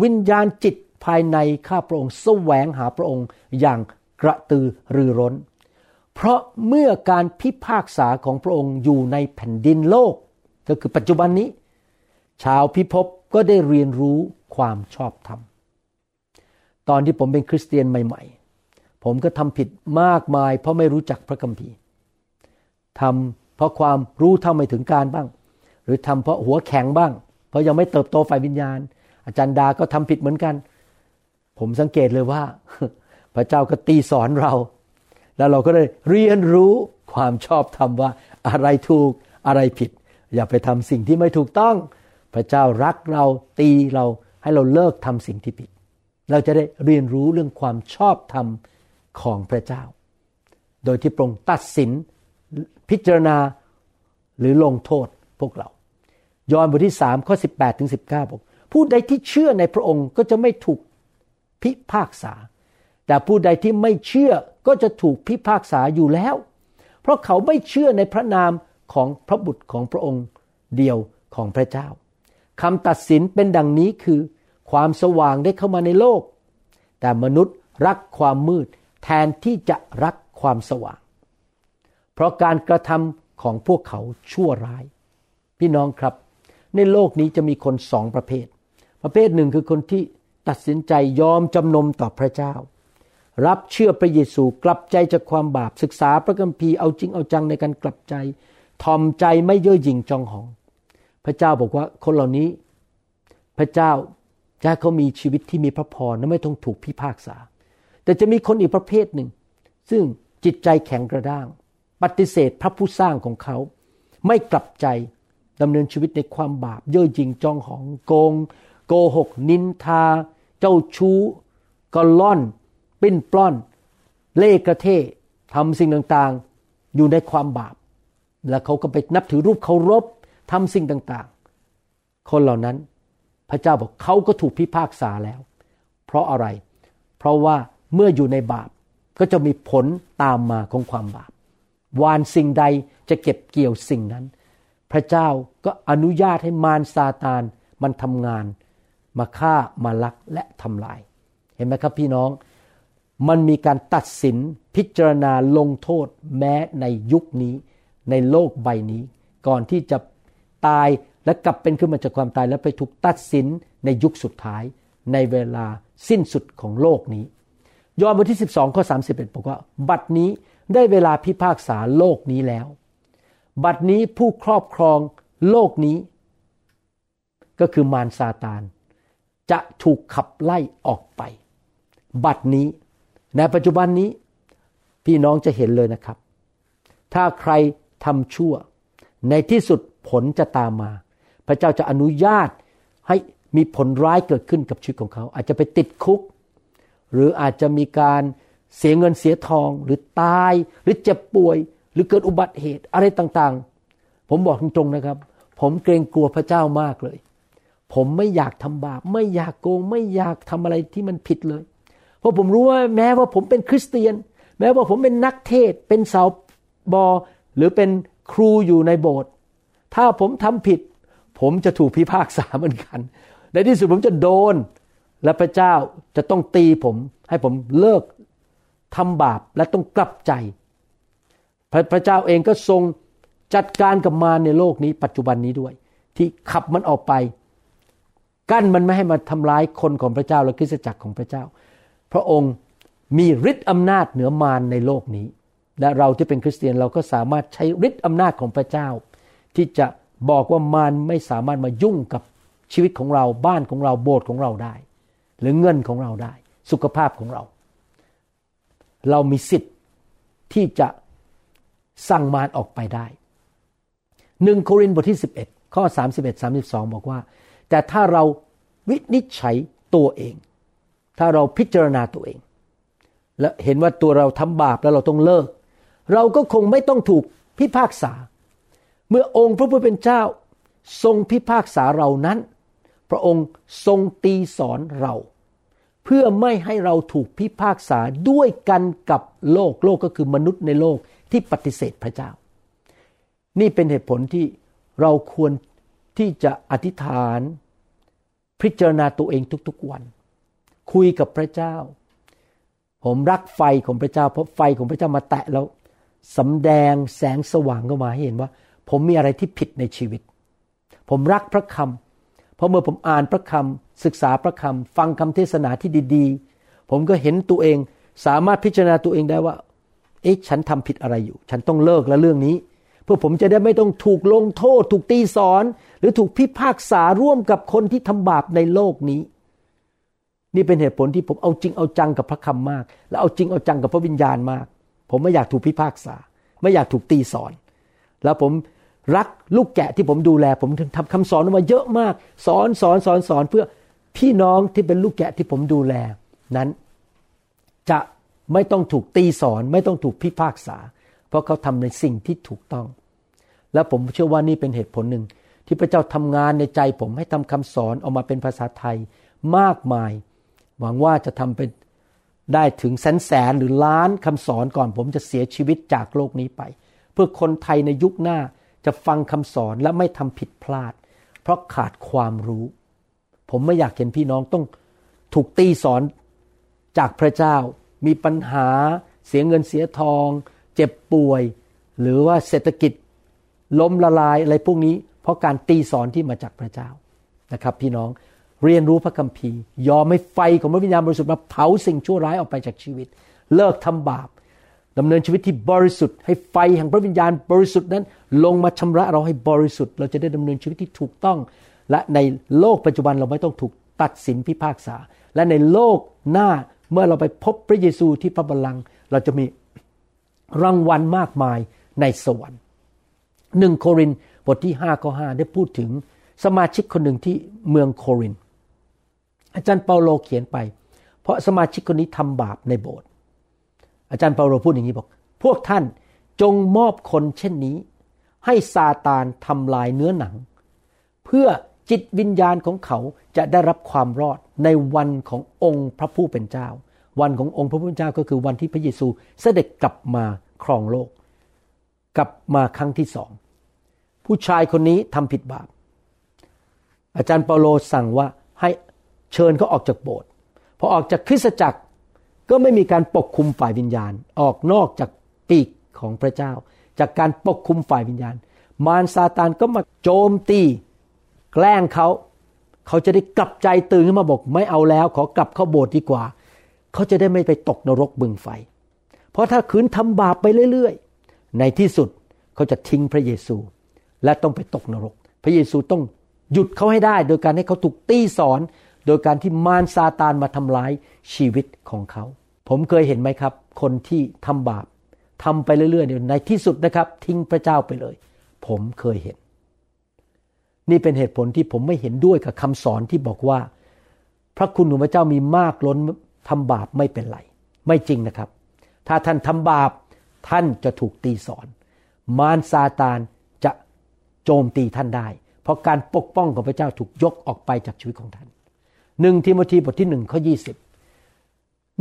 วิญญาณจิตภายในข้าพระองค์แสวงหาพระองค์อย่างกระตือรือร้น เพราะเมื่อการพิพากษาของพระองค์อยู่ในแผ่นดินโลก ก็คือปัจจุบันนี้ ชาวพิภพก็ได้เรียนรู้ความชอบธรรม ตอนที่ผมเป็นคริสเตียนใหม่ ๆ ผมก็ทำผิดมากมาย เพราะไม่รู้จักพระคัมภีร์ทำเพราะความรู้เท่าไม่ถึงการบ้าง หรือทำเพราะหัวแข็งบ้าง เพราะยังไม่เติบโตฝ่ายวิญญาณ อาจารย์ดาก็ทำผิดเหมือนกัน ผมสังเกตเลยว่า พระเจ้าก็ตีสอนเรา แล้วเราก็ได้เรียนรู้ความชอบธรรมว่าอะไรถูกอะไรผิด อย่าไปทำสิ่งที่ไม่ถูกต้อง พระเจ้ารักเราตีเราให้เราเลิกทำสิ่งที่ผิด เราจะได้เรียนรู้เรื่องความชอบธรรมของพระเจ้า โดยที่ปรงตัดสินพิจารณาหรือลงโทษพวกเรา ยอห์นบทที่สามข้อสิบแปดถึงสิบเก้าบอกผู้ใดที่เชื่อในพระองค์ก็จะไม่ถูกพิพากษา แต่ผู้ใดที่ไม่เชื่อก็จะถูกพิพากษาอยู่แล้ว เพราะเขาไม่เชื่อในพระนามของพระบุตรของพระองค์เดียวของพระเจ้าคำตัดสินเป็นดังนี้คือ ความสว่างได้เข้ามาในโลก แต่มนุษย์รักความมืดแทนที่จะรักความสว่าง เพราะการกระทำของพวกเขาชั่วร้าย พี่น้องครับ ในโลกนี้จะมีคนสองประเภท ประเภทหนึ่งคือคนที่ตัดสินใจยอมจำนมต่อพระเจ้า รับเชื่อพระเยซูกลับใจจากความบาปศึกษาพระคัมภีร์เอาจริงเอาจังในการกลับใจทอมใจไม่เย่อหยิ่งจองหอง พระเจ้าบอกว่าคนเหล่านี้ พระเจ้าจะให้เขามีชีวิตที่มีพระพรและไม่ต้องถูกพิพากษา แต่จะมีคนอีกประเภทหนึ่ง ซึ่งจิตใจแข็งกระด้าง ปฏิเสธพระผู้สร้างของเขา ไม่กลับใจดำเนินชีวิตในความบาป เย่อหยิ่งจองหองโกง โกหก นินทา เจ้าชู้กล่อน ปิ้นปล้อน เล่กระเททำสิ่งต่างๆ อยู่ในความบาป แล้วเขาก็ไปนับถือรูปเคารพทำสิ่งต่างๆ คนเหล่านั้นพระเจ้าบอกเขาก็ถูกพิพากษาแล้ว เพราะอะไร เพราะว่าเมื่ออยู่ในบาปก็จะมีผลตามมาของความบาป วานสิ่งใดจะเก็บเกี่ยวสิ่งนั้น พระเจ้าก็อนุญาตให้มารซาตานมันทำงาน มาฆ่ามาลักและทำลาย เห็นไหมครับพี่น้อง มันมีการตัดสินพิจารณาลงโทษแม้ในยุคนี้ ในโลกใบนี้ ก่อนที่จะตายและกลับเป็นขึ้นมาจากความตาย แล้วไปถูกตัดสินในยุคสุดท้าย ในเวลาสิ้นสุดของโลกนี้ ยอห์นบทที่ 12ข้อ31บอกว่า บัดนี้ได้เวลาพิพากษาโลกนี้แล้ว บัดนี้ผู้ครอบครองโลกนี้ ก็คือมารซาตาน จะถูกขับไล่ออกไป บัดนี้ ในปัจจุบันนี้พี่น้องจะเห็นเลยนะครับ ถ้าใครทำชั่ว ในที่สุดผลจะตามมา พระเจ้าจะอนุญาตให้มีผลร้ายเกิดขึ้นกับชีวิตของเขา อาจจะไปติดคุก หรืออาจจะมีการเสียเงินเสียทอง หรือตายหรือเจ็บป่วย หรือเกิดอุบัติเหตุอะไรต่างๆ ผมบอกตรงๆนะครับ ผมเกรงกลัวพระเจ้ามากเลย ผมไม่อยากทำบาปไม่อยากโกงไม่อยากทำอะไรที่มันผิดเลย เพราะผมรู้ว่าแม้ว่าผมเป็นคริสเตียน แม้ว่าผมเป็นนักเทศ เป็นสาวบอ หรือเป็นครูอยู่ในโบสถ์ถ้าผมทำผิด ผมจะถูกพิพากษาเหมือนกัน ในที่สุดผมจะโดน และพระเจ้าจะต้องตีผม ให้ผมเลิกทำบาปและต้องกลับใจ พระพระเจ้าเองก็ทรงจัดการกับมารในโลกนี้ ปัจจุบันนี้ด้วย ที่ขับมันออกไป กั้นมันไม่ให้มาทำร้ายคนของพระเจ้าและคริสตจักรของพระเจ้า พระองค์มีฤทธิ์อำนาจเหนือมารในโลกนี้ และเราที่เป็นคริสเตียนเราก็สามารถใช้ฤทธิ์อำนาจของพระเจ้า ที่จะบอกว่ามารไม่สามารถมายุ่งกับชีวิตของเราบ้านของเราโบสถ์ของเราได้ หรือเงินของเราได้ สุขภาพของเรา เรามีสิทธิ์ที่จะสั่งมารออกไปได้หนึ่งโครินธ์บทที่ 11 ข้อ 31 32 บอกว่า แต่ถ้าเราวินิจฉัยตัวเอง ถ้าเราพิจารณาตัวเอง และเห็นว่าตัวเราทำบาปแล้วเราต้องเลิก เราก็คงไม่ต้องถูกพิพากษา เมื่อองค์พระผู้เป็นเจ้า ทรงพิพากษาเรานั้น พระองค์ทรงตีสอนเรา เพื่อไม่ให้เราถูกพิพากษาด้วยกันกับโลกโลกก็คือมนุษย์ในโลกที่ปฏิเสธพระเจ้า นี่เป็นเหตุผลที่เราควรที่จะอธิษฐาน พิจารณาตัวเองทุกๆวัน คุยกับพระเจ้า ผมรักไฟของพระเจ้า เพราะไฟของพระเจ้ามาแตะแล้วสำแดงแสงสว่างเข้ามาให้เห็นว่า ผมมีอะไรที่ผิดในชีวิต ผมรักพระคำเพราะเมื่อผมอ่านพระคำศึกษาพระคำฟังคำเทศนาที่ดีๆ ผมก็เห็นตัวเองสามารถพิจารณาตัวเองได้ว่า เอ๊ะฉันทำผิดอะไรอยู่ ฉันต้องเลิกแล้วเรื่องนี้เพื่อผมจะได้ไม่ต้องถูกลงโทษ ถูกตีสอน หรือถูกพิพากษาร่วมกับคนที่ทำบาปในโลกนี้ นี่เป็นเหตุผลที่ผมเอาจริงเอาจังกับพระคำมาก และเอาจริงเอาจังกับพระวิญญาณมาก ผมไม่อยากถูกพิพากษา ไม่อยากถูกตีสอน แล้วผมรักลูกแกะที่ผมดูแล ผมถึงทำคำสอนออกมาเยอะมาก สอนสอนสอนสอนเพื่อพี่น้องที่เป็นลูกแกะที่ผมดูแล นั้นจะไม่ต้องถูกตีสอน ไม่ต้องถูกพิพากษา เพราะเขาทำในสิ่งที่ถูกต้อง และผมเชื่อว่านี่เป็นเหตุผลหนึ่งที่พระเจ้าทำงานในใจผมให้ทำคำสอนออกมาเป็นภาษาไทยมากมาย หวังว่าจะทำเป็นได้ถึงแสนแสนหรือล้านคำสอนก่อนผมจะเสียชีวิตจากโลกนี้ไป เพื่อคนไทยในยุคหน้าจะฟังคำสอนและไม่ทำผิดพลาด เพราะขาดความรู้ ผมไม่อยากเห็นพี่น้องต้องถูกตีสอนจากพระเจ้า มีปัญหา เสียเงินเสียทอง เจ็บป่วย หรือว่าเศรษฐกิจ ล้มละลายอะไรพวกนี้ เพราะการตีสอนที่มาจากพระเจ้านะครับ พี่น้อง เรียนรู้พระคัมภีร์ ยอมให้ไฟของพระวิญญาณบริสุทธิ์มาเผาสิ่งชั่วร้ายออกไปจากชีวิต เลิกทำบาปดำเนินชีวิตที่บริสุทธิ์ให้ไฟแห่งพระวิญญาณบริสุทธิ์นั้น ลงมาชำระเราให้บริสุทธิ์ เราจะได้ดำเนินชีวิตที่ถูกต้อง และในโลกปัจจุบันเราไม่ต้องถูกตัดสินพิพากษา และในโลกหน้าเมื่อเราไปพบพระเยซูที่พระบัลลังก์เราจะมีรางวัลมากมายในสวรรค์หนึ่งโครินบทที่5ข้อ5ได้พูดถึงสมาชิกคนหนึ่งที่เมืองโคริน อาจารย์เปาโลเขียนไป เพราะสมาชิกคนนี้ทำบาปในโบสถ์อาจารย์เปาโลพูดอย่างนี้บอก พวกท่านจงมอบคนเช่นนี้ ให้ซาตานทำลายเนื้อหนัง เพื่อจิตวิญญาณของเขาจะได้รับความรอดในวันขององค์พระผู้เป็นเจ้า วันขององค์พระผู้เป็นเจ้าก็คือวันที่พระเยซูเสด็จกลับมาครองโลก กลับมาครั้งที่สองผู้ชายคนนี้ทำผิดบาป อาจารย์เปาโลสั่งว่าให้ เชิญเขาออกจากโบสถ์พอออกจากคริสตจักรก็ไม่มีการปกคุมฝ่ายวิญญาณ ออกนอกจากปีกของพระเจ้า จากการปกคุมฝ่ายวิญญาณ มารซาตานก็มาโจมตี แกล้งเขา เขาจะได้กลับใจตื่นขึ้นมาบอกไม่เอาแล้ว ขอกลับเข้าโบสถ์ดีกว่า เขาจะได้ไม่ไปตกนรกบึงไฟ เพราะถ้าขืนทำบาปไปเรื่อยๆ ในที่สุดเขาจะทิ้งพระเยซู และต้องไปตกนรก พระเยซูต้องหยุดเขาให้ได้ โดยการให้เขาถูกตีสอน โดยการที่มารซาตานมาทำลายชีวิตของเขา ผมเคยเห็นไหมครับ คนที่ทำบาปทำไปเรื่อยๆเนี่ยในที่สุดนะครับ ทิ้งพระเจ้าไปเลย ผมเคยเห็น นี่เป็นเหตุผลที่ผมไม่เห็นด้วยกับคำสอนที่บอกว่า พระคุณของพระเจ้ามีมากล้นทำบาปไม่เป็นไร ไม่จริงนะครับ ถ้าท่านทำบาปท่านจะถูกตีสอน มารซาตานจะโจมตีท่านได้ เพราะการปกป้องของพระเจ้าถูกยกออกไปจากชีวิตของท่าน หนึ่งทิโมธีบทที่หนึ่งข้อยี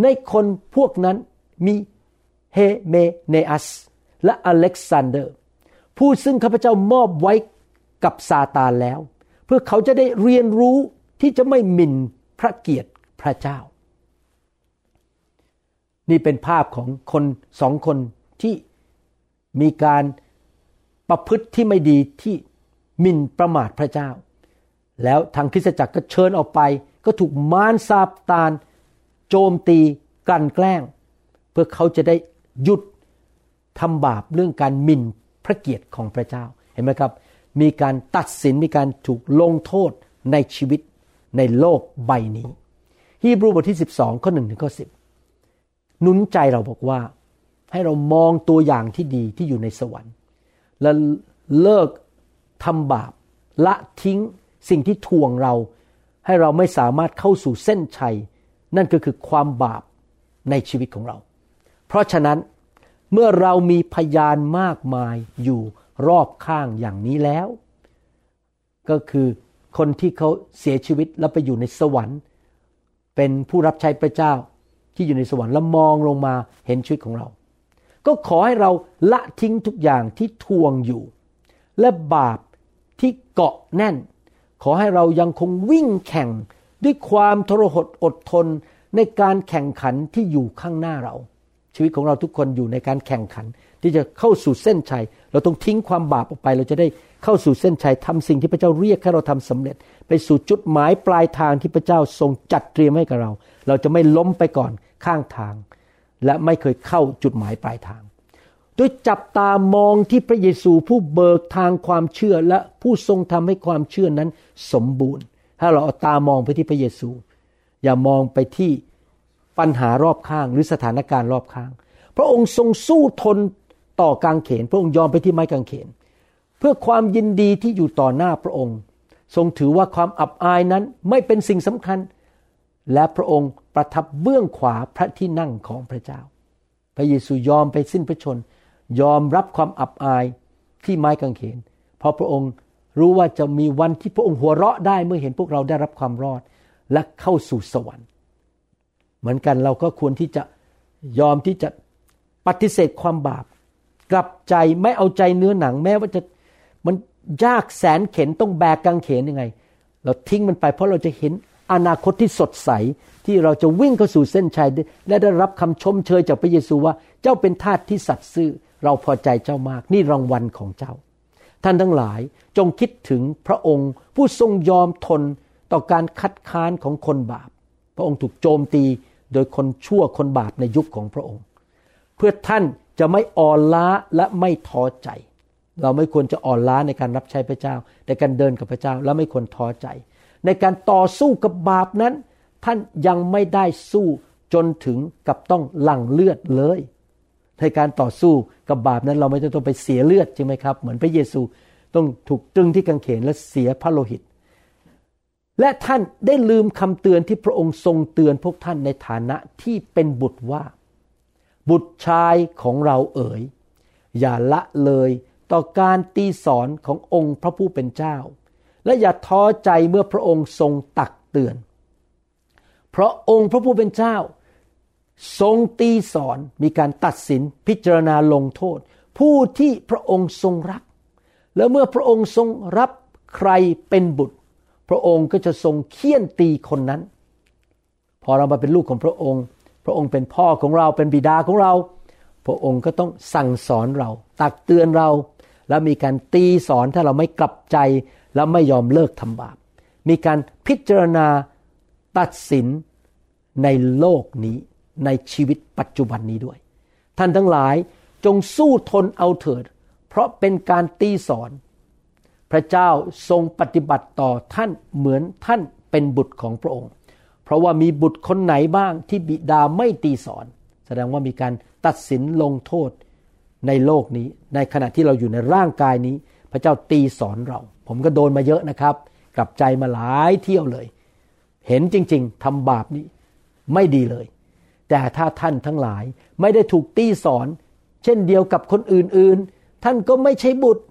ในคนพวกนั้นมีเฮเมเนอัสและอเล็กซานเดอร์ ผู้ซึ่งข้าพเจ้ามอบไว้กับซาตานแล้ว เพื่อเขาจะได้เรียนรู้ที่จะไม่หมิ่นพระเกียรติพระเจ้า นี่เป็นภาพของคนสองคนที่มีการประพฤติที่ไม่ดีที่หมิ่นประมาทพระเจ้า แล้วทางคริสตจักรก็เชิญออกไป ก็ถูกมารซาตาน โจมตีกลั่นแกล้ง เพื่อเขาจะได้หยุดทำบาปเรื่องการหมิ่นพระเกียรติของพระเจ้าเห็นไหมครับ มีการตัดสินมีการถูกลงโทษในชีวิตในโลกใบนี้ ฮีบรูบทที่ 12 ข้อ1ถึงข้อ10หนุนใจเราบอกว่า ให้เรามองตัวอย่างที่ดีที่อยู่ในสวรรค์ และเลิกทำบาปละทิ้งสิ่งที่ทวงเรา ให้เราไม่สามารถเข้าสู่เส้นชัย นั่นก็คือความบาปในชีวิตของเรา เพราะฉะนั้นเมื่อเรามีพยานมากมายอยู่รอบข้างอย่างนี้แล้ว ก็คือคนที่เขาเสียชีวิตแล้วไปอยู่ในสวรรค์ เป็นผู้รับใช้พระเจ้าที่อยู่ในสวรรค์แล้วมองลงมาเห็นชีวิตของเรา ก็ขอให้เราละทิ้งทุกอย่างที่ทวงอยู่ และบาปที่เกาะแน่น ขอให้เรายังคงวิ่งแข่งด้วยความทรหดอดทนในการแข่งขันที่อยู่ข้างหน้าเรา ชีวิตของเราทุกคนอยู่ในการแข่งขัน ที่จะเข้าสู่เส้นชัย เราต้องทิ้งความบาปออกไป เราจะได้เข้าสู่เส้นชัยทำสิ่งที่พระเจ้าเรียกให้เราทำสำเร็จ ไปสู่จุดหมายปลายทางที่พระเจ้าทรงจัดเตรียมให้กับเรา เราจะไม่ล้มไปก่อนข้างทาง และไม่เคยเข้าจุดหมายปลายทาง โดยจับตามองที่พระเยซูผู้เบิกทางความเชื่อและผู้ทรงทำให้ความเชื่อนั้นสมบูรณ์ ถ้าเราเอาตามองไปที่พระเยซู อย่ามองไปที่ปัญหารอบข้างหรือสถานการณ์รอบข้าง พระองค์ทรงสู้ทนต่อกางเขน พระองค์ยอมไปที่ไม้กางเขน เพื่อความยินดีที่อยู่ต่อหน้าพระองค์ ทรงถือว่าความอับอายนั้นไม่เป็นสิ่งสำคัญ และพระองค์ประทับเบื้องขวาพระที่นั่งของพระเจ้า พระเยซูยอมไปสิ้นพระชน ยอมรับความอับอายที่ไม้กางเขน เพราะพระองค์รู้ว่าจะมีวันที่พระองค์หัวเราะได้เมื่อเห็นพวกเราได้รับความรอดและเข้าสู่สวรรค์ เหมือนกันเราก็ควรที่จะยอมที่จะปฏิเสธความบาป กลับใจไม่เอาใจเนื้อหนัง แม้ว่าจะมันยากแสนเข็นต้องแบกกางเขนยังไง เราทิ้งมันไปเพราะเราจะเห็นอนาคตที่สดใสที่เราจะวิ่งเข้าสู่เส้นชัย และได้รับคำชมเชยจากพระเยซูว่าเจ้าเป็นทาสที่สัตย์ซื่อ เราพอใจเจ้ามากนี่รางวัลของเจ้า ท่านทั้งหลายจงคิดถึงพระองค์ ผู้ทรงยอมทนต่อการคัดค้านของคนบาป พระองค์ถูกโจมตีโดยคนชั่วคนบาปในยุคของพระองค์ เพื่อท่านจะไม่อ่อนล้าและไม่ท้อใจ เราไม่ควรจะอ่อนล้าในการรับใช้พระเจ้า ในการเดินกับพระเจ้าและไม่ควรท้อใจ ในการต่อสู้กับบาปนั้น ท่านยังไม่ได้สู้จนถึงกับต้องหลั่งเลือดเลย ในการต่อสู้กับบาปนั้นเราไม่ต้องไปเสียเลือดใช่ไหมครับ เหมือนพระเยซูต้องถูกตรึงที่กางเขนและเสียพระโลหิต และท่านได้ลืมคำเตือนที่พระองค์ทรงเตือนพวกท่านในฐานะที่เป็นบุตรว่า บุตรชายของเราเอ๋ย อย่าละเลยต่อการตีสอนขององค์พระผู้เป็นเจ้า และอย่าท้อใจเมื่อพระองค์ทรงตักเตือน เพราะองค์พระผู้เป็นเจ้า ทรงตีสอนมีการตัดสินพิจารณาลงโทษ ผู้ที่พระองค์ทรงรัก แล้วเมื่อพระองค์ทรงรับใครเป็นบุตร พระองค์ก็จะทรงเคี่ยนตีคนนั้น พอเรามาเป็นลูกของพระองค์ พระองค์เป็นพ่อของเราเป็นบิดาของเรา พระองค์ก็ต้องสั่งสอนเรา ตักเตือนเรา แล้วมีการตีสอนถ้าเราไม่กลับใจแล้วไม่ยอมเลิกทำบาปมีการพิจารณาตัดสินในโลกนี้ ในชีวิตปัจจุบันนี้ด้วย ท่านทั้งหลายจงสู้ทนเอาเถิด เพราะเป็นการตีสอน พระเจ้าทรงปฏิบัติต่อท่านเหมือนท่านเป็นบุตรของพระองค์ เพราะว่ามีบุตรคนไหนบ้างที่บิดาไม่ตีสอน แสดงว่ามีการตัดสินลงโทษในโลกนี้ ในขณะที่เราอยู่ในร่างกายนี้ พระเจ้าตีสอนเรา ผมก็โดนมาเยอะนะครับ กลับใจมาหลายเที่ยวเลย เห็นจริง ๆทำบาปนี้ไม่ดีเลย แต่ถ้าท่านทั้งหลายไม่ได้ถูกตีสอน เช่นเดียวกับคนอื่นๆ ท่านก็ไม่ใช่บุตร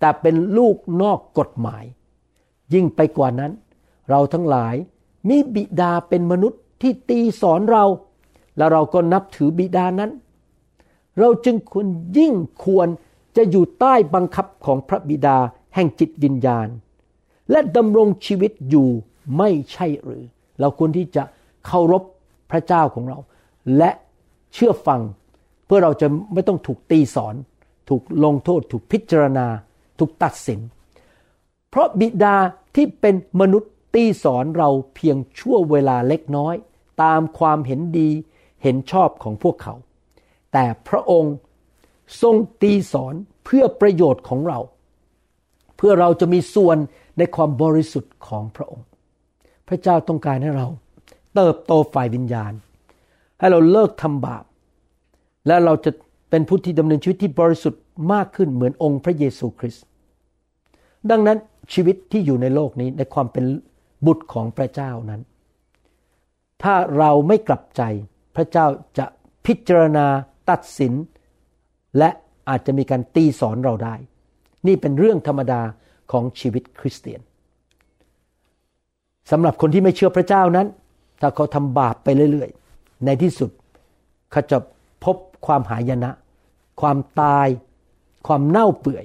แต่เป็นลูกนอกกฎหมาย ยิ่งไปกว่านั้น เราทั้งหลายมีบิดาเป็นมนุษย์ที่ตีสอนเรา แล้วเราก็นับถือบิดานั้น เราจึงควรยิ่งควรจะอยู่ใต้บังคับของพระบิดาแห่งจิตวิญญาณ และดำรงชีวิตอยู่ไม่ใช่หรือ เราควรที่จะเคารพพระเจ้าของเรา และเชื่อฟัง เพื่อเราจะไม่ต้องถูกตีสอน ถูกลงโทษ ถูกพิจารณา ถูกตัดสิน เพราะบิดาที่เป็นมนุษย์ตีสอนเราเพียงชั่วเวลาเล็กน้อย ตามความเห็นดีเห็นชอบของพวกเขา แต่พระองค์ทรงตีสอนเพื่อประโยชน์ของเรา เพื่อเราจะมีส่วนในความบริสุทธิ์ของพระองค์ พระเจ้าต้องการให้เรา เติบโตฝ่ายวิญญาณ ให้เราเลิกทำบาป และเราจะเป็นผู้ที่ดำเนินชีวิตที่บริสุทธิ์มากขึ้นเหมือนองค์พระเยซูคริสต์ดังนั้นชีวิตที่อยู่ในโลกนี้ในความเป็นบุตรของพระเจ้านั้น ถ้าเราไม่กลับใจพระเจ้าจะพิจารณาตัดสิน และอาจจะมีการตีสอนเราได้ นี่เป็นเรื่องธรรมดาของชีวิตคริสเตียนสำหรับคนที่ไม่เชื่อพระเจ้านั้น ถ้าเขาทำบาปไปเรื่อยๆ ในที่สุดเขาจะพบความหายนะ ความตาย ความเน่าเปื่อย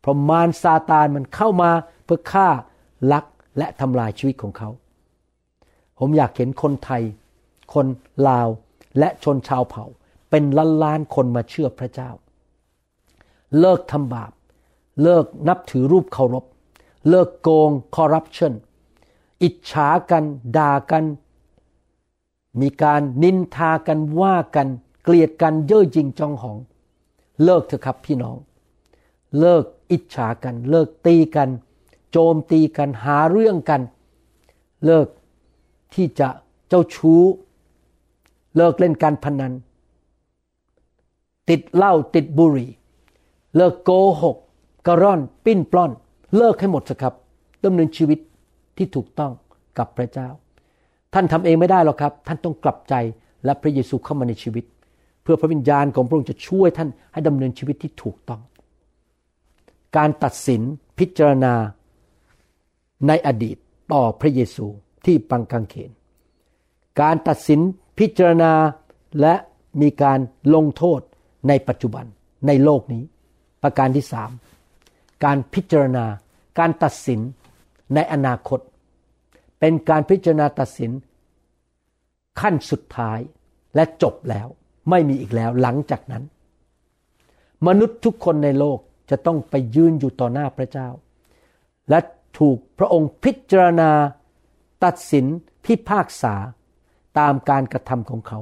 เพราะมารซาตานมันเข้ามาเพื่อฆ่าลักและทำลายชีวิตของเขา ผมอยากเห็นคนไทย คนลาวและชนชาวเผ่า เป็นล้านล้านคนมาเชื่อพระเจ้า เลิกทำบาป เลิกนับถือรูปเคารพ เลิกโกงคอร์รัปชันอิจฉากัน ด่ากัน มีการนินทากันว่ากันเกลียดกันเย่อหยิ่งจองหอง เลิกเถอะครับพี่น้อง เลิกอิจฉากัน เลิกตีกัน โจมตีกันหาเรื่องกัน เลิกที่จะเจ้าชู้ เลิกเล่นการพนัน ติดเหล้าติดบุหรี่ เลิกโกหก กระร่อน ปิ้นปล้อน เลิกให้หมดสครับดำเนินชีวิตที่ถูกต้องกับพระเจ้า ท่านทำเองไม่ได้หรอกครับ ท่านต้องกลับใจและพระเยซูเข้ามาในชีวิต เพื่อพระวิญญาณของพระองค์จะช่วยท่านให้ดำเนินชีวิตที่ถูกต้อง การตัดสินพิจารณาในอดีตต่อพระเยซูที่ปังกังเขน การตัดสินพิจารณาและมีการลงโทษในปัจจุบันในโลกนี้ ประการที่สามการพิจารณาการตัดสินในอนาคต เป็นการพิจารณาตัดสิน ขั้นสุดท้ายและจบแล้วไม่มีอีกแล้วหลังจากนั้น มนุษย์ทุกคนในโลกจะต้องไปยืนอยู่ต่อหน้าพระเจ้า และถูกพระองค์พิจารณาตัดสินพิพากษาตามการกระทำของเขา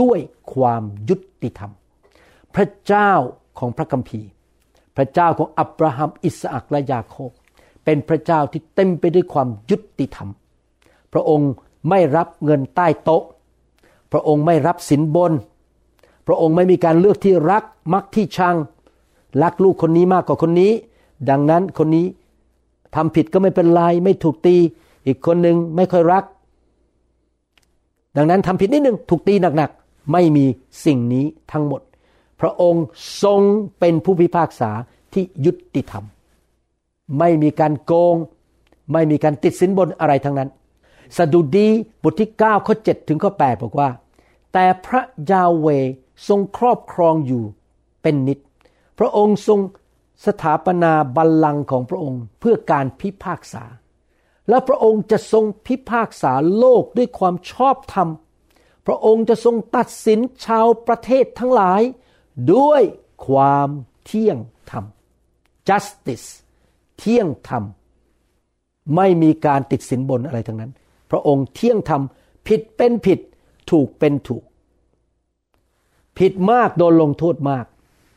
ด้วยความยุติธรรม พระเจ้าของพระคัมภีร์ พระเจ้าของอับราฮัมอิสอักและยาโคบเป็นพระเจ้าที่เต็มไปด้วยความยุติธรรม พระองค์ไม่รับเงินใต้โต๊ะ พระองค์ไม่รับสินบน พระองค์ไม่มีการเลือกที่รักมักที่ชัง รักลูกคนนี้มากกว่าคนนี้ ดังนั้นคนนี้ทำผิดก็ไม่เป็นไรไม่ถูกตี อีกคนหนึ่งไม่ค่อยรัก ดังนั้นทำผิดนิดหนึ่งถูกตีหนักๆ ไม่มีสิ่งนี้ทั้งหมด พระองค์ทรงเป็นผู้พิพากษาที่ยุติธรรม ไม่มีการโกง ไม่มีการติดสินบนอะไรทั้งนั้น สดุดีบทที่9ข้อ7ถึงข้อ8บอกว่า แต่พระยาเวทรงครอบครองอยู่เป็นนิด พระองค์ทรงสถาปนาบัลลังก์ของพระองค์เพื่อการพิพากษา และพระองค์จะทรงพิพากษาโลกด้วยความชอบธรรม พระองค์จะทรงตัดสินชาวประเทศทั้งหลาย ด้วยความเที่ยงธรรม justice เที่ยงธรรม ไม่มีการติดสินบนอะไรทั้งนั้น พระองค์เที่ยงธรรมผิดเป็นผิดถูกเป็นถูก ผิดมากโดนลงโทษมาก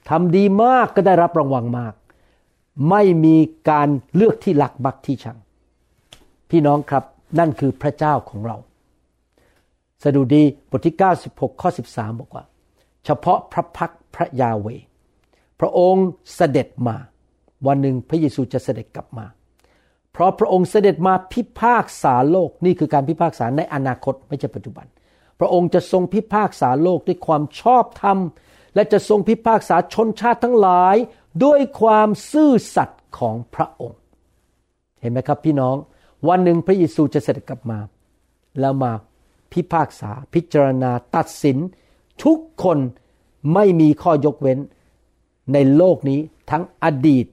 ทำดีมากก็ได้รับรางวัลมาก ไม่มีการเลือกที่หลักบักที่ชัง พี่น้องครับนั่นคือพระเจ้าของเรา สดุดีบทที่ 96 ข้อ 13 บอกว่า เฉพาะพระพักพระยาเว พระองค์เสด็จมา วันหนึ่งพระเยซูจะเสด็จกลับมา เพราะพระองค์เสด็จมาพิพากษาโลกนี่คือการพิพากษาในอนาคตไม่ใช่ปัจจุบัน พระองค์จะทรงพิพากษาโลกด้วยความชอบธรรม และจะทรงพิพากษาชนชาติทั้งหลาย ด้วยความซื่อสัตย์ของพระองค์ เห็นไหมครับพี่น้อง วันหนึ่งพระเยซูจะเสด็จกลับมา แล้วมาพิพากษาพิจารณาตัดสิน ทุกคนไม่มีข้อยกเว้นในโลกนี้ทั้งอดีต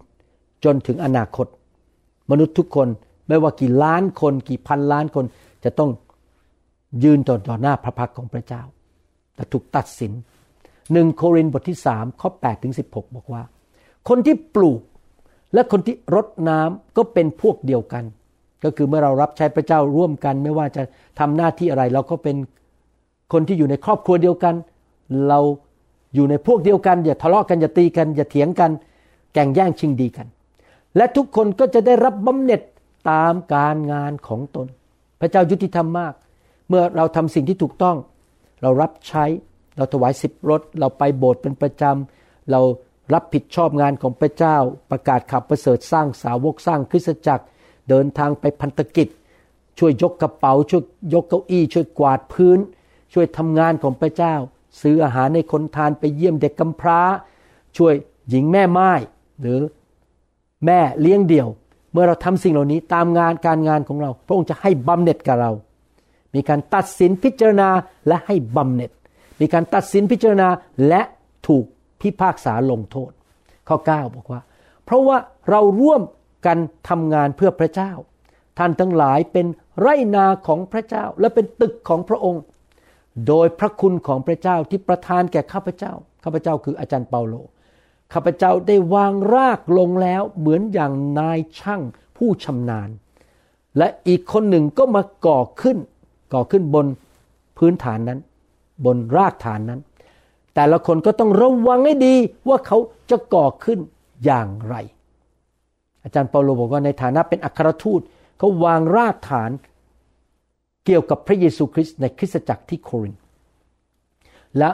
จนถึงอนาคต มนุษย์ทุกคนไม่ว่ากี่ล้านคนกี่พันล้านคนจะต้องยืนต่อต่อหน้าพระพักของพระเจ้าแต่ถูกตัดสินหนึ่งโครินธ์บทที่สามข้อ8ถึง16 บอกว่า คนที่ปลูกและคนที่รดน้ำก็เป็นพวกเดียวกัน ก็คือเมื่อเรารับใช้พระเจ้าร่วมกัน ไม่ว่าจะทำหน้าที่อะไร เราก็เป็นคนที่อยู่ในครอบครัวเดียวกัน เราอยู่ในพวกเดียวกัน อย่าทะเลาะกันอย่าตีกัน อย่าเถียงกัน แก่งแย่งชิงดีกัน และทุกคนก็จะได้รับบำเหน็จตามการงานของตน พระเจ้ายุติธรรมมาก เมื่อเราทำสิ่งที่ถูกต้อง เรารับใช้ เราถวายสิบรถ เราไปโบสถ์เป็นประจำ เรารับผิดชอบงานของพระเจ้า ประกาศขับประเสริฐสร้างสาวกสร้างคริสตจักร เดินทางไปพันธกิจ ช่วยยกกระเป๋า ช่วยยกเก้าอี้ ช่วยกวาดพื้น ช่วยทำงานของพระเจ้า ซื้ออาหารในคนทานไปเยี่ยมเด็กกำพร้า ช่วยหญิงแม่ไม้หรือ แม่เลี้ยงเดี่ยว เมื่อเราทำสิ่งเหล่านี้ตามงานการงานของเรา พระองค์จะให้บำเหน็จกับเรา มีการตัดสินพิจารณาและให้บำเหน็จ มีการตัดสินพิจารณาและถูกพิพากษาลงโทษ ข้อ 9 บอกว่า เพราะว่าเราร่วมกันทำงานเพื่อพระเจ้า ท่านทั้งหลายเป็นไรนาของพระเจ้าและเป็นตึกของพระองค์ โดยพระคุณของพระเจ้าที่ประทานแก่ข้าพเจ้า ข้าพเจ้าคืออาจารย์เปาโล ข้าพเจ้าได้วางรากลงแล้วเหมือนอย่างนายช่างผู้ชำนาญ และอีกคนหนึ่งก็มาก่อขึ้น ก่อขึ้นบนพื้นฐานนั้น บนรากฐานนั้น แต่ละคนก็ต้องระวังให้ดีว่าเขาจะก่อขึ้นอย่างไร อาจารย์เปาโลบอกว่าในฐานะเป็นอัครทูตเขาวางรากฐานเกี่ยวกับพระเยซูคริสต์ในคริสตจักรที่โครินธ์และ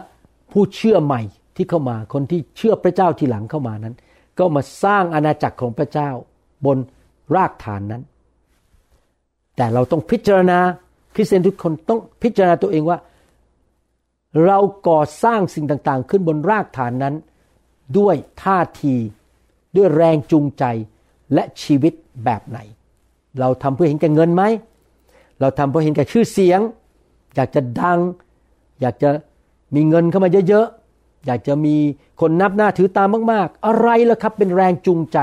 ผู้เชื่อใหม่ ที่เข้ามาคนที่เชื่อพระเจ้าทีหลังเข้ามานั้น ก็มาสร้างอาณาจักรของพระเจ้าบนรากฐานนั้น แต่เราต้องพิจารณาคริสเตียนทุกคนต้องพิจารณาตัวเองว่า เราก่อสร้างสิ่งต่างๆ ขึ้นบนรากฐานนั้น ด้วยท่าทีด้วยแรงจูงใจและชีวิตแบบไหน เราทำเพื่อเห็นแก่เงินไหม เราทำเพื่อเห็นแก่ชื่อเสียง อยากจะดัง อยากจะมีเงินเข้ามาเยอะๆ อยากจะมีคนนับหน้าถือตามาก ๆ อะไรล่ะครับเป็นแรงจูงใจ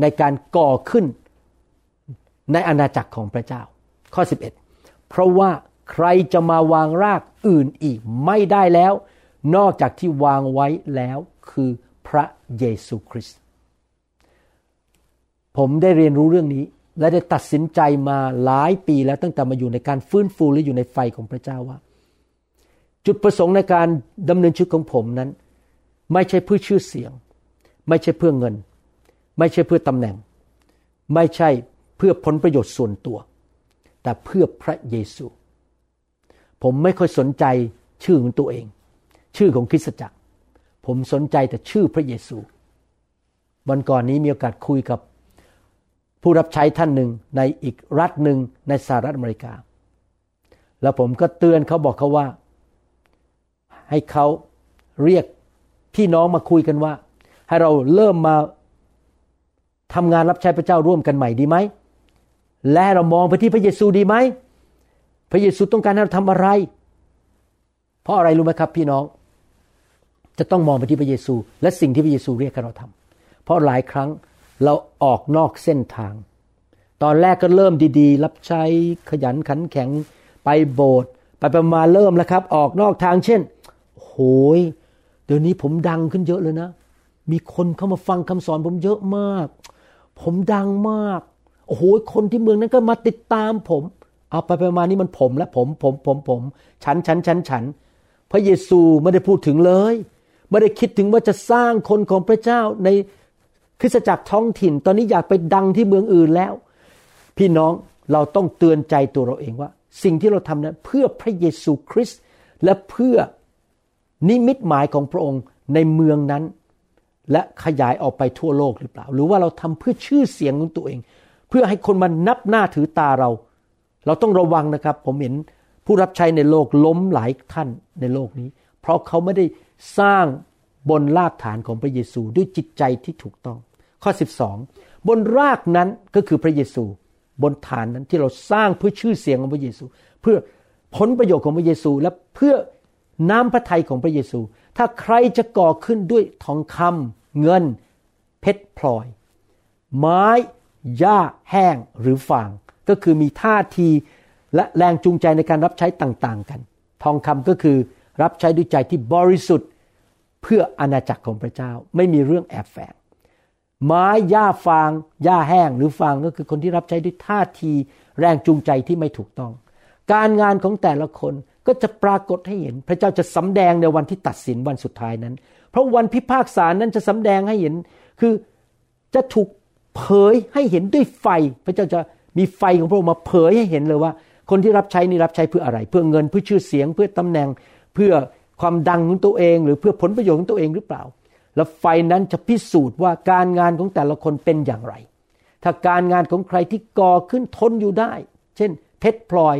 ในการก่อขึ้นในอาณาจักรของพระเจ้า ข้อ 11 เพราะว่าใครจะมาวางรากอื่นอีกไม่ได้แล้ว นอกจากที่วางไว้แล้วคือพระเยซูคริสต์ผมได้เรียนรู้เรื่องนี้และได้ตัดสินใจมาหลายปีแล้วตั้งแต่มาอยู่ในการฟื้นฟูหรืออยู่ในไฟของพระเจ้าว่า จุดประสงค์ในการดำเนินชีวิตของผมนั้น ไม่ใช่เพื่อชื่อเสียง ไม่ใช่เพื่อเงิน ไม่ใช่เพื่อตำแหน่ง ไม่ใช่เพื่อผลประโยชน์ส่วนตัว แต่เพื่อพระเยซู ผมไม่ค่อยสนใจชื่อของตัวเอง ชื่อของคริสตจักร ผมสนใจแต่ชื่อพระเยซู วันก่อนนี้มีโอกาสคุยกับผู้รับใช้ท่านหนึ่งในอีกรัฐหนึ่งในสหรัฐอเมริกา แล้วผมก็เตือนเขาบอกเขาว่า ให้เขาเรียกพี่น้องมาคุยกันว่า ให้เราเริ่มมาทำงานรับใช้พระเจ้าร่วมกันใหม่ดีไหม และเรามองไปที่พระเยซูดีไหม พระเยซูต้องการให้เราทำอะไร เพราะอะไรรู้ไหมครับ พี่น้อง จะต้องมองไปที่พระเยซู และสิ่งที่พระเยซูเรียกให้เราทำเพราะหลายครั้งเราออกนอกเส้นทาง ตอนแรกก็เริ่มดีๆ รับใช้ขยันขันแข็งไปโบสถ์ไปประมาเริ่มแล้วครับ ออกนอกทางเช่น โหย เดี๋ยวนี้ผมดังขึ้นเยอะเลยนะ มีคนเข้ามาฟังคำสอนผมเยอะมาก ผมดังมาก โอ้โห คนที่เมืองนั้นก็มาติดตามผม เอาไปไปมานี่มันผมและผมผมผมผม ฉันฉันฉันฉัน พระเยซูไม่ได้พูดถึงเลย ไม่ได้คิดถึงว่าจะสร้างคนของพระเจ้าในคริสตจักรท้องถิ่น ตอนนี้อยากไปดังที่เมืองอื่นแล้ว พี่น้องเราต้องเตือนใจตัวเราเองว่า สิ่งที่เราทำนั้นเพื่อพระเยซูคริสต์และเพื่อ นิมิตหมายของพระองค์ในเมืองนั้น และขยายออกไปทั่วโลกหรือเปล่า หรือว่าเราทำเพื่อชื่อเสียงของตัวเอง เพื่อให้คนมานับหน้าถือตาเรา เราต้องระวังนะครับ ผมเห็นผู้รับใช้ในโลกล้มหลายท่านในโลกนี้ เพราะเขาไม่ได้สร้างบนรากฐานของพระเยซูด้วยจิตใจที่ถูกต้อง ข้อ 12 บนรากนั้นก็คือพระเยซู บนฐานนั้นที่เราสร้างเพื่อชื่อเสียงของพระเยซู เพื่อผลประโยชน์ของพระเยซูและเพื่อ น้ำพระทัยของพระเยซู ถ้าใครจะก่อขึ้นด้วยทองคำเงิน เพชรพลอย ไม้หญ้าแห้งหรือฟาง ก็คือมีท่าทีและแรงจูงใจในการรับใช้ต่างๆกัน ทองคำก็คือรับใช้ด้วยใจที่บริสุทธิ์ เพื่ออาณาจักรของพระเจ้าไม่มีเรื่องแอบแฝงไม้หญ้าฟางหญ้าแห้งหรือฟางก็คือคนที่รับใช้ด้วยท่าที แรงจูงใจที่ไม่ถูกต้อง การงานของแต่ละคน ก็จะปรากฏให้เห็น พระเจ้าจะสำแดงในวันที่ตัดสินวันสุดท้ายนั้น เพราะวันพิพากษานั้นจะสำแดงให้เห็น คือจะถูกเผยให้เห็นด้วยไฟ พระเจ้าจะมีไฟของพระองค์มาเผยให้เห็นเลยว่า คนที่รับใช้นี่รับใช้เพื่ออะไร เพื่อเงินเพื่อชื่อเสียง เพื่อตำแหน่ง เพื่อความดังของตัวเอง หรือเพื่อผลประโยชน์ของตัวเองหรือเปล่า แล้วไฟนั้นจะพิสูจน์ว่าการงานของแต่ละคนเป็นอย่างไร ถ้าการงานของใครที่ก่อขึ้นทนอยู่ได้ เช่น เพชรพลอย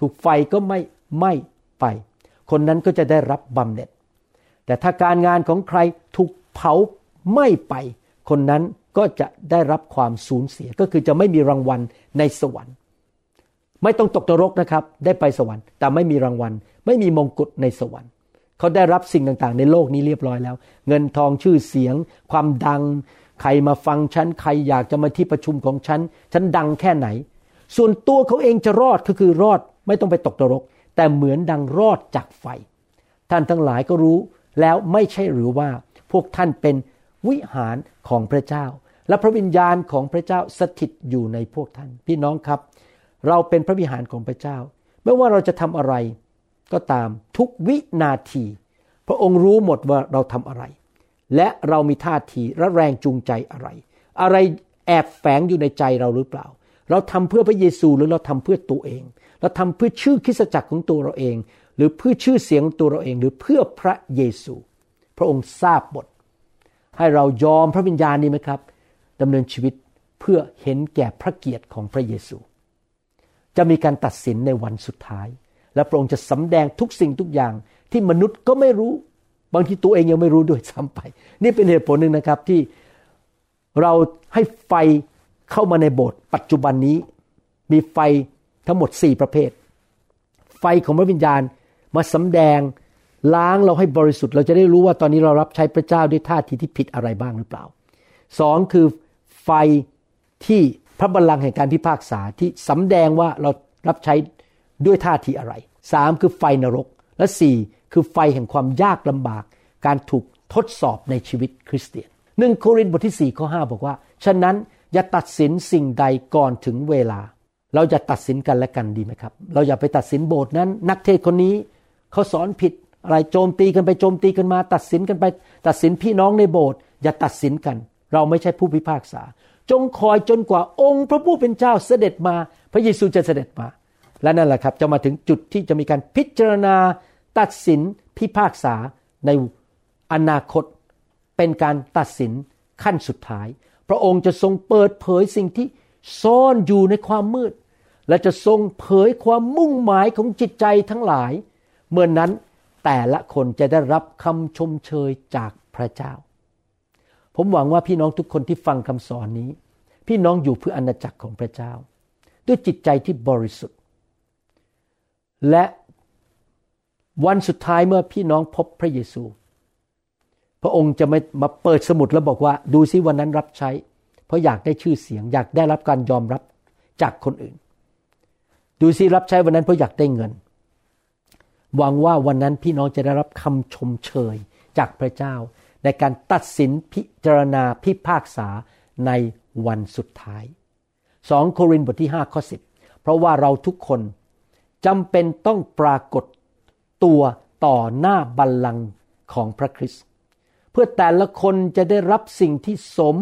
ถูกไฟก็ไม่ ไม้ไป คนนั้นก็จะได้รับบำเหน็จ แต่ถ้าการงานของใครถูกเผาไม้ไป คนนั้นก็จะได้รับความสูญเสียก็คือจะไม่มีรางวัลในสวรรค์ ไม่ต้องตกนรกนะครับ ได้ไปสวรรค์ แต่ไม่มีรางวัล ไม่มีมงกุฎในสวรรค์เขาได้รับสิ่งต่างๆ ในโลกนี้เรียบร้อยแล้ว เงินทองชื่อเสียง ความดัง ใครมาฟังฉัน ใครอยากจะมาที่ประชุมของฉัน ฉันดังแค่ไหน ส่วนตัวเขาเองจะรอดก็คือรอด ไม่ต้องไปตกนรก แต่เหมือนดังรอดจากไฟ ท่านทั้งหลายก็รู้แล้วไม่ใช่หรือว่าพวกท่านเป็นวิหารของพระเจ้า และพระวิญญาณของพระเจ้าสถิตอยู่ในพวกท่าน พี่น้องครับ เราเป็นพระวิหารของพระเจ้า ไม่ว่าเราจะทำอะไร ก็ตามทุกวินาที พระองค์รู้หมดว่าเราทำอะไร และเรามีท่าทีและแรงจูงใจอะไร อะไรแอบแฝงอยู่ในใจเราหรือเปล่า เราทำเพื่อพระเยซูหรือเราทำเพื่อตัวเอง เราทำเพื่อชื่อคริสตจักรของตัวเราเอง หรือเพื่อชื่อเสียงของตัวเราเอง หรือเพื่อพระเยซู พระองค์ทราบหมดให้เรายอมพระวิญญาณนี้ไหมครับดำเนินชีวิตเพื่อเห็นแก่พระเกียรติของพระเยซู จะมีการตัดสินในวันสุดท้าย และพระองค์จะสำแดงทุกสิ่งทุกอย่างที่มนุษย์ก็ไม่รู้ บางทีตัวเองยังไม่รู้ด้วยซ้ำไป นี่เป็นเหตุผลหนึ่งนะครับที่เราให้ไฟเข้ามาในโบสถ์ปัจจุบันนี้ มีไฟ ทั้งหมด 4 ประเภท ไฟของพระวิญญาณมาสำแดงล้างเราให้บริสุทธิ์ เราจะได้รู้ว่าตอนนี้เรารับใช้พระเจ้าด้วยท่าทีที่ผิดอะไรบ้างหรือเปล่าสองคือไฟที่พระบัลลังก์แห่งการพิพากษาที่สำแดงว่าเรารับใช้ด้วยท่าทีอะไรสามคือไฟนรก และสี่คือไฟแห่งความยากลำบาก การถูกทดสอบในชีวิตคริสเตียนหนึ่งโครินธ์บทที่4ข้อ5บอกว่า ฉะนั้นอย่าตัดสินสิ่งใดก่อนถึงเวลา เราจะตัดสินกันและกันดีไหมครับ เราอย่าไปตัดสินโบสถ์นั้น นักเทศคนนี้เขาสอนผิดอะไรโจมตีกันไปโจมตีกันมา ตัดสินกันไป ตัดสินพี่น้องในโบสถ์อย่าตัดสินกัน เราไม่ใช่ผู้พิพากษา จงคอยจนกว่าองค์พระผู้เป็นเจ้าเสด็จมา พระเยซูจะเสด็จมา และนั่นแหละครับจะมาถึงจุดที่จะมีการพิจารณา ตัดสินพิพากษาในอนาคต เป็นการตัดสินขั้นสุดท้าย พระองค์จะทรงเปิดเผยสิ่งที่ซ่อนอยู่ในความมืด และจะทรงเผยความมุ่งหมายของจิตใจทั้งหลาย เมื่อนนั้นแต่ละคนจะได้รับคำชมเชยจากพระเจ้า ผมหวังว่าพี่น้องทุกคนที่ฟังคำสอนนี้ พี่น้องอยู่เพื่ออาณาจักรของพระเจ้า ด้วยจิตใจที่บริสุทธิ์ และวันสุดท้ายเมื่อพี่น้องพบพระเยซู พระองค์จะไม่มาเปิดสมุดแล้วบอกว่า ดูซิวันนั้นรับใช้ เพราะอยากได้ชื่อเสียง อยากได้รับการยอมรับจากคนอื่น ดูซิรับใช้วันนั้นเพราะอยากได้เงิน หวังว่าวันนั้นพี่น้องจะได้รับคำชมเชยจากพระเจ้า ในการตัดสินพิจารณาพิพากษาในวันสุดท้ายสองโครินธ์บทที่5ข้อ10 เพราะว่าเราทุกคนจำเป็นต้องปรากฏตัวต่อหน้าบัลลังก์ของพระคริสต์เพื่อแต่ละคนจะได้รับสิ่งที่สม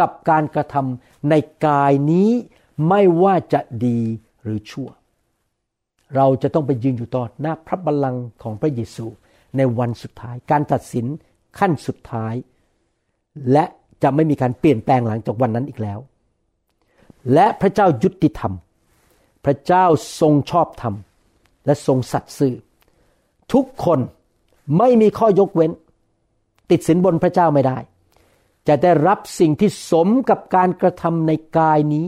กับการกระทำในกายนี้ไม่ว่าจะดีหรือชั่ว เราจะต้องไปยืนอยู่ต่อหน้าพระบัลลังก์ของพระเยซูในวันสุดท้าย การตัดสินขั้นสุดท้าย และจะไม่มีการเปลี่ยนแปลงหลังจากวันนั้นอีกแล้ว และพระเจ้ายุติธรรม พระเจ้าทรงชอบธรรม และทรงสัตย์ซื่อ ทุกคนไม่มีข้อยกเว้น ติดสินบนพระเจ้าไม่ได้ จะได้รับสิ่งที่สมกับการกระทำในกายนี้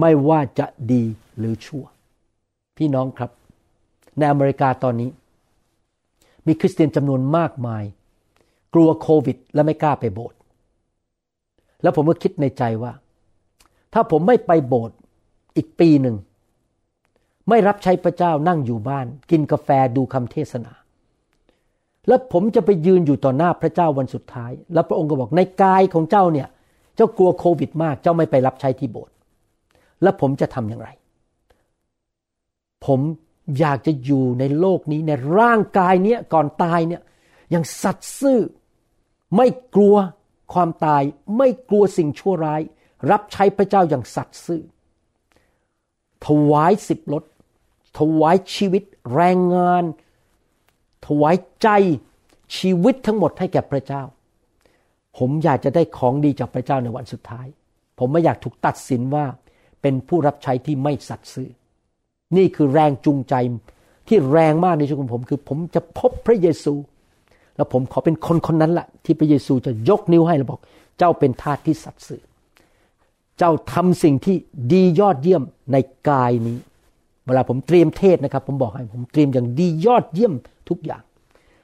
ไม่ว่าจะดีหรือชั่ว พี่น้องครับ ในอเมริกาตอนนี้ มีคริสเตียนจำนวนมากมาย กลัวโควิด และไม่กล้าไปโบสถ์แล้วผมก็คิดในใจว่า ถ้าผมไม่ไปโบสถ์อีกปีหนึ่ง ไม่รับใช้พระเจ้านั่งอยู่บ้าน กินกาแฟดูคำเทศนา แล้วผมจะไปยืนอยู่ต่อหน้าพระเจ้าวันสุดท้าย แล้วพระองค์ก็บอกในกายของเจ้าเนี่ย เจ้ากลัวโควิด มากเจ้าไม่ไปรับใช้ที่โบสถ์แล้วผมจะทำอย่างไร ผมอยากจะอยู่ในโลกนี้ในร่างกายเนี้ยก่อนตายเนี่ยอย่างสัตย์ซื่อ ไม่กลัวความตาย ไม่กลัวสิ่งชั่วร้าย รับใช้พระเจ้าอย่างสัตย์ซื่อ ถวายสิบลดถวายชีวิตแรงงาน ถวายใจชีวิตทั้งหมดให้แก่พระเจ้า ผมอยากจะได้ของดีจากพระเจ้าในวันสุดท้าย ผมไม่อยากถูกตัดสินว่าเป็นผู้รับใช้ที่ไม่สัตย์ซื่อ นี่คือแรงจูงใจที่แรงมากในชีวิตของผม คือผมจะพบพระเยซู แล้วผมขอเป็นคนคนนั้นแหละที่พระเยซูจะยกนิ้วให้แล้วบอก เจ้าเป็นทาสที่สัตย์ซื่อเจ้าทำสิ่งที่ดียอดเยี่ยมในกายนี้ เวลาผมเตรียมเทศนะครับ ผมบอกให้ผมเตรียมอย่างดียอดเยี่ยมทุกอย่าง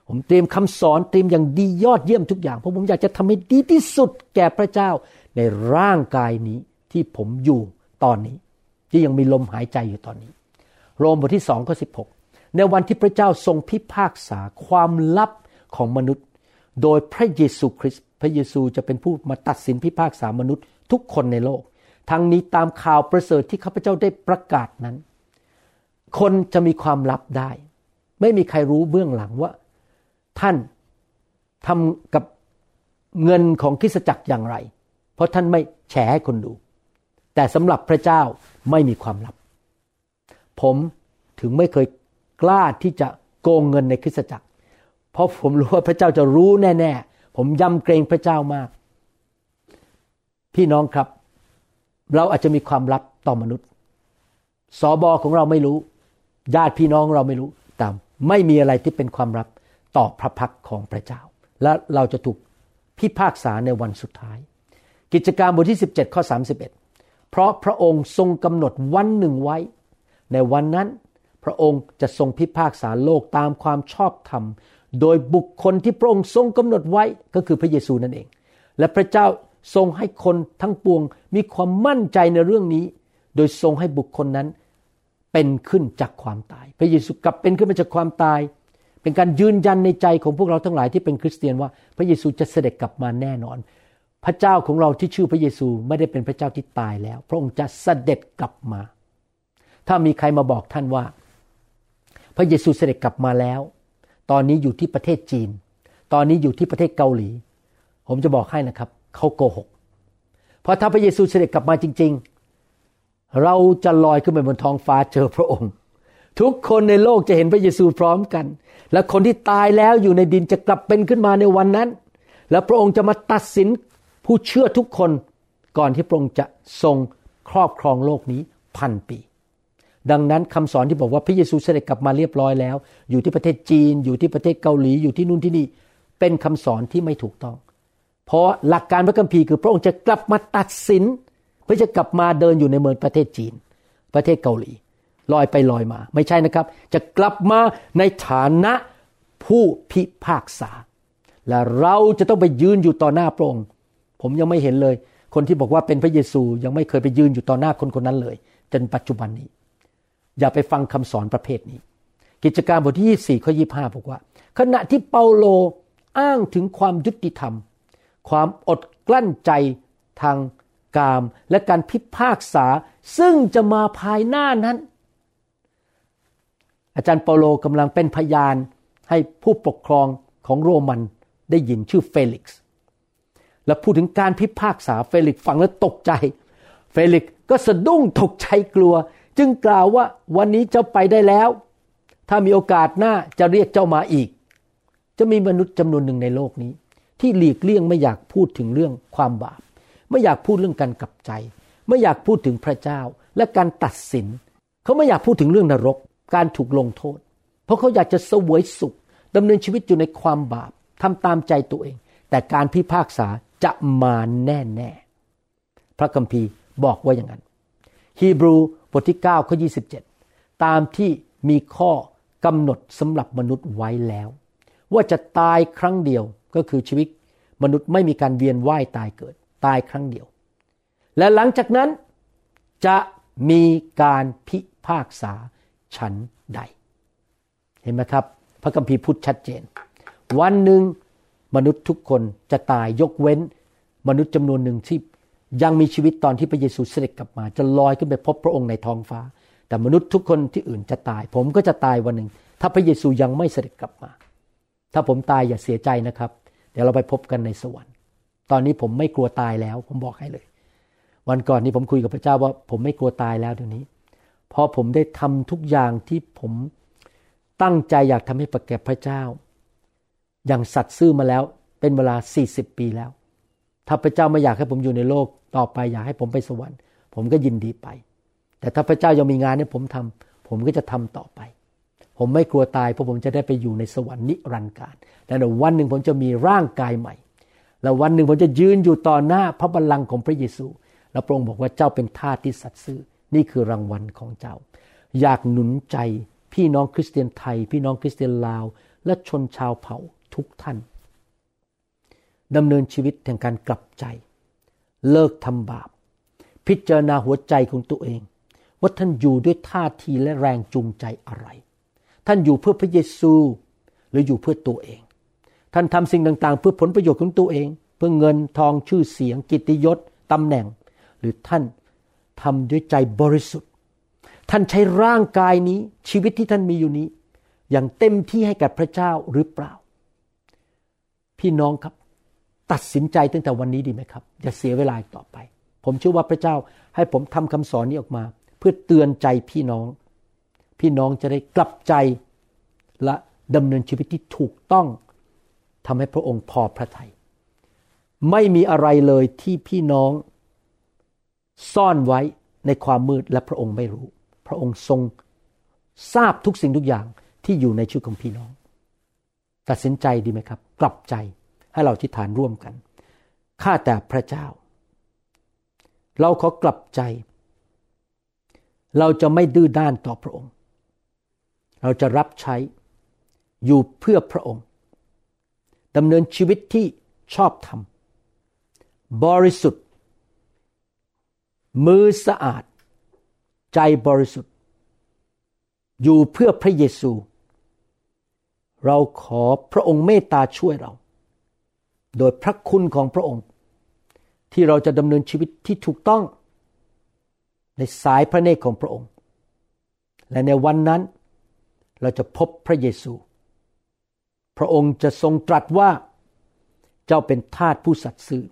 ผมเตรียมคำสอนเตรียมอย่างดียอดเยี่ยมทุกอย่างเพราะผมอยากจะทำให้ดีที่สุดแก่พระเจ้าในร่างกายนี้ที่ผมอยู่ตอนนี้ ที่ยังมีลมหายใจอยู่ตอนนี้ โรมบทที่สองข้อสิในวันที่พระเจ้าทรงพิพากษาความลับของมนุษย์ โดยพระเยซูคริสต์พระเยซูจะเป็นผู้มาตัดสินพิพากษามนุษย์ทุกคนในโลก ทั้งนี้ตามข่าวประเสริฐที่ข้าพเจ้าได้ประกาศนั้น คนจะมีความลับได้ ไม่มีใครรู้เบื้องหลังว่า ท่านทำกับเงินของคริสจักรอย่างไร เพราะท่านไม่แฉให้คนดู แต่สำหรับพระเจ้าไม่มีความลับ ผมถึงไม่เคยกล้าที่จะโกงเงินในคริสจักร เพราะผมรู้ว่าพระเจ้าจะรู้แน่ ๆ ผมยำเกรงพระเจ้ามาก พี่น้องครับ เราอาจจะมีความลับต่อมนุษย์สอบอของเราไม่รู้ ญาติพี่น้องเราไม่รู้แต่ไม่มีอะไรที่เป็นความลับต่อพระพักของพระเจ้า และเราจะถูกพิพากษาในวันสุดท้าย กิจการบทที่ 17 ข้อ 31 เพราะพระองค์ทรงกำหนดวันหนึ่งไว้ ในวันนั้น พระองค์จะทรงพิพากษาโลกตามความชอบธรรม โดยบุคคลที่พระองค์ทรงกำหนดไว้ก็คือพระเยซูนั่นเอง และพระเจ้าทรงให้คนทั้งปวงมีความมั่นใจในเรื่องนี้ โดยทรงให้บุคคลนั้นเป็นขึ้นจากความตาย พระเยซูกลับเป็นขึ้นมาจากความตาย เป็นการยืนยันในใจของพวกเราทั้งหลายที่เป็นคริสเตียนว่าพระเยซูจะเสด็จกลับมาแน่นอน พระเจ้าของเราที่ชื่อพระเยซูไม่ได้เป็นพระเจ้าที่ตายแล้ว พระองค์จะเสด็จกลับมา ถ้ามีใครมาบอกท่านว่า พระเยซูเสด็จกลับมาแล้ว ตอนนี้อยู่ที่ประเทศจีน ตอนนี้อยู่ที่ประเทศเกาหลี ผมจะบอกให้นะครับ เขาโกหก เพราะถ้าพระเยซูเสด็จกลับมาจริง ๆ เราจะลอยขึ้นไปบนท้องฟ้าเจอพระองค์ ทุกคนในโลกจะเห็นพระเยซูพร้อมกัน และคนที่ตายแล้วอยู่ในดินจะกลับเป็นขึ้นมาในวันนั้น และพระองค์จะมาตัดสินผู้เชื่อทุกคนก่อนที่พระองค์จะทรงครอบครองโลกนี้พันปี ดังนั้นคำสอนที่บอกว่าพระเยซูเสด็จกลับมาเรียบร้อยแล้ว อยู่ที่ประเทศจีน อยู่ที่ประเทศเกาหลีอยู่ที่นู่นที่นี่เป็นคำสอนที่ไม่ถูกต้อง เพราะหลักการพระคัมภีร์คือพระองค์จะกลับมาตัดสินเพื่อจะกลับมาเดินอยู่ในเมืองประเทศจีน ประเทศเกาหลี ลอยไปลอยมา ไม่ใช่นะครับ จะกลับมาในฐานะผู้พิพากษา และเราจะต้องไปยืนอยู่ต่อหน้าพระองค์ผมยังไม่เห็นเลย คนที่บอกว่าเป็นพระเยซูยังไม่เคยไปยืนอยู่ต่อหน้าคนคนนั้นเลย จนปัจจุบันนี้ อย่าไปฟังคำสอนประเภทนี้ กิจการบทที่ 24 ข้อ 25 บอกว่า ขณะที่เปาโลอ้างถึงความยุติธรรม ความอดกลั้นใจทางกาม และการพิพากษาซึ่งจะมาภายหน้านั้น อาจารย์เปาโลกำลังเป็นพยานให้ผู้ปกครองของโรมันได้ยินชื่อเฟลิกซ์และพูดถึงการพิพากษาเฟลิกซ์ฟังแล้วตกใจ เฟลิกซ์ก็สะดุ้งตกใจกลัว จึงกล่าวว่าวันนี้เจ้าไปได้แล้ว ถ้ามีโอกาสหน้าจะเรียกเจ้ามาอีก จะมีมนุษย์จำนวนหนึ่งในโลกนี้ ที่หลีกเลี่ยงไม่อยากพูดถึงเรื่องความบาป ไม่อยากพูดเรื่องการกลับใจ ไม่อยากพูดถึงพระเจ้าและการตัดสิน เขาไม่อยากพูดถึงเรื่องนรก การถูกลงโทษ เพราะเขาอยากจะเสวยสุขดำเนินชีวิตอยู่ในความบาปทำตามใจตัวเอง แต่การพิพากษาจะมาแน่แน่พระคัมภีร์บอกว่าอย่างนั้นฮีบรู บทที่9ข้อ27 ตามที่มีข้อกำหนดสำหรับมนุษย์ไว้แล้ว ว่าจะตายครั้งเดียวก็คือชีวิตมนุษย์ไม่มีการเวียนว่ายตายเกิด ตายครั้งเดียว และหลังจากนั้นจะมีการพิพากษาชั้นใด เห็นไหมครับ พระคัมภีร์พูดชัดเจน วันหนึ่งมนุษย์ทุกคนจะตายยกเว้น มนุษย์จำนวนหนึ่งที่ ยังมีชีวิตตอนที่พระเยซูเสด็จกลับมา จะลอยขึ้นไปพบพระองค์ในท้องฟ้า แต่มนุษย์ทุกคนที่อื่นจะตาย ผมก็จะตายวันหนึ่ง ถ้าพระเยซูยังไม่เสด็จกลับมา ถ้าผมตายอย่าเสียใจนะครับ เดี๋ยวเราไปพบกันในสวรรค์ ตอนนี้ผมไม่กลัวตายแล้ว ผมบอกให้เลย วันก่อนนี้ผมคุยกับพระเจ้าว่า ผมไม่กลัวตายแล้วเดี๋ยวนี้เพราะผมได้ทำทุกอย่างที่ผมตั้งใจอยากทำให้ประแก่พระเจ้า อย่างสัตย์ซื่อมาแล้วเป็นเวลา40ปีแล้ว ถ้าพระเจ้าไม่อยากให้ผมอยู่ในโลก ต่อไปอยากให้ผมไปสวรรค์ ผมก็ยินดีไป แต่ถ้าพระเจ้ายังมีงานให้ผมทำผมก็จะทำต่อไป ผมไม่กลัวตายเพราะผมจะได้ไปอยู่ในสวรรค์นิรันดร์การและวันหนึ่งผมจะมีร่างกายใหม่ แล้ววันหนึ่งผมจะยืนอยู่ต่อหน้าพระบัลลังก์ของพระเยซู แล้วพระองค์บอกว่าเจ้าเป็นทาสที่สัตย์ซื่อ นี่คือรางวัลของเจ้า อยากหนุนใจพี่น้องคริสเตียนไทย พี่น้องคริสเตียนลาว และชนชาวเผ่าทุกท่านดำเนินชีวิตแห่งการกลับใจ เลิกทำบาป พิจารณาหัวใจของตัวเอง ว่าท่านอยู่ด้วยท่าทีและแรงจูงใจอะไร ท่านอยู่เพื่อพระเยซู หรืออยู่เพื่อตัวเอง ท่านทำสิ่งต่างๆ เพื่อผลประโยชน์ของตัวเอง เพื่อเงินทองชื่อเสียง กิตยศตำแหน่ง หรือท่านทำด้วยใจบริสุทธิ์ ท่านใช้ร่างกายนี้ชีวิตที่ท่านมีอยู่นี้ อย่างเต็มที่ให้กับพระเจ้าหรือเปล่า พี่น้องครับ ตัดสินใจตั้งแต่วันนี้ดีไหมครับ อย่าเสียเวลาต่อไป ผมเชื่อว่าพระเจ้าให้ผมทำคำสอนนี้ออกมา เพื่อเตือนใจพี่น้อง พี่น้องจะได้กลับใจและดำเนินชีวิตที่ถูกต้องทำให้พระองค์พอพระทยัยไม่มีอะไรเลยที่พี่น้องซ่อนไว้ในความมืดและพระองค์ไม่รู้ พระองค์ทรงทราบทุกสิ่งทุกอย่างที่อยู่ในชีวิตของพี่น้อง ตัดสินใจดีไหมครับ กลับใจ ให้เราทิฏฐานร่วมกัน ข้าแต่พระเจ้า เราขอกลับใจ เราจะไม่ดื้อด้านต่อพระองค์ เราจะรับใช้อยู่เพื่อพระองค์ดำเนินชีวิตที่ชอบธรรม บริสุทธิ์ มือสะอาด ใจบริสุทธิ์ อยู่เพื่อพระเยซู เราขอพระองค์เมตตาช่วยเรา โดยพระคุณของพระองค์ ที่เราจะดำเนินชีวิตที่ถูกต้อง ในสายพระเนตรของพระองค์ และในวันนั้นเราจะพบพระเยซู พระองค์จะทรงตรัสว่า เจ้าเป็นทาสผู้สัตย์ซื่อ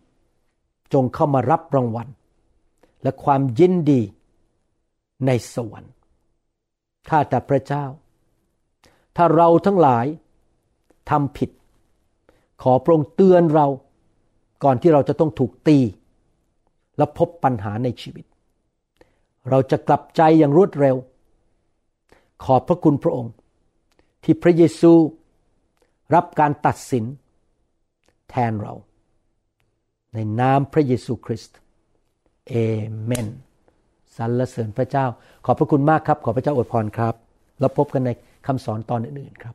จงเข้ามารับรางวัล และความยินดีในสวรรค์ ข้าแต่พระเจ้า ถ้าเราทั้งหลายทำผิด ขอพระองค์เตือนเราก่อนที่เราจะต้องถูกตี และพบปัญหาในชีวิต เราจะกลับใจอย่างรวดเร็ว ขอบพระคุณพระองค์ ที่พระเยซูรับการตัดสิน แทนเรา ในนามพระเยซูคริสต์เอเมนสรรเสริญพระเจ้า ขอบพระคุณมากครับ ขอพระเจ้าอวยพรครับ แล้วพบกันในคำสอนตอนอื่นๆครับ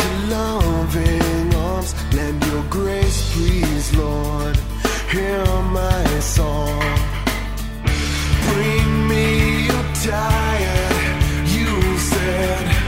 to loving arms. Lend your grace, please, Lord. Hear my song. Bring me your tired, you said.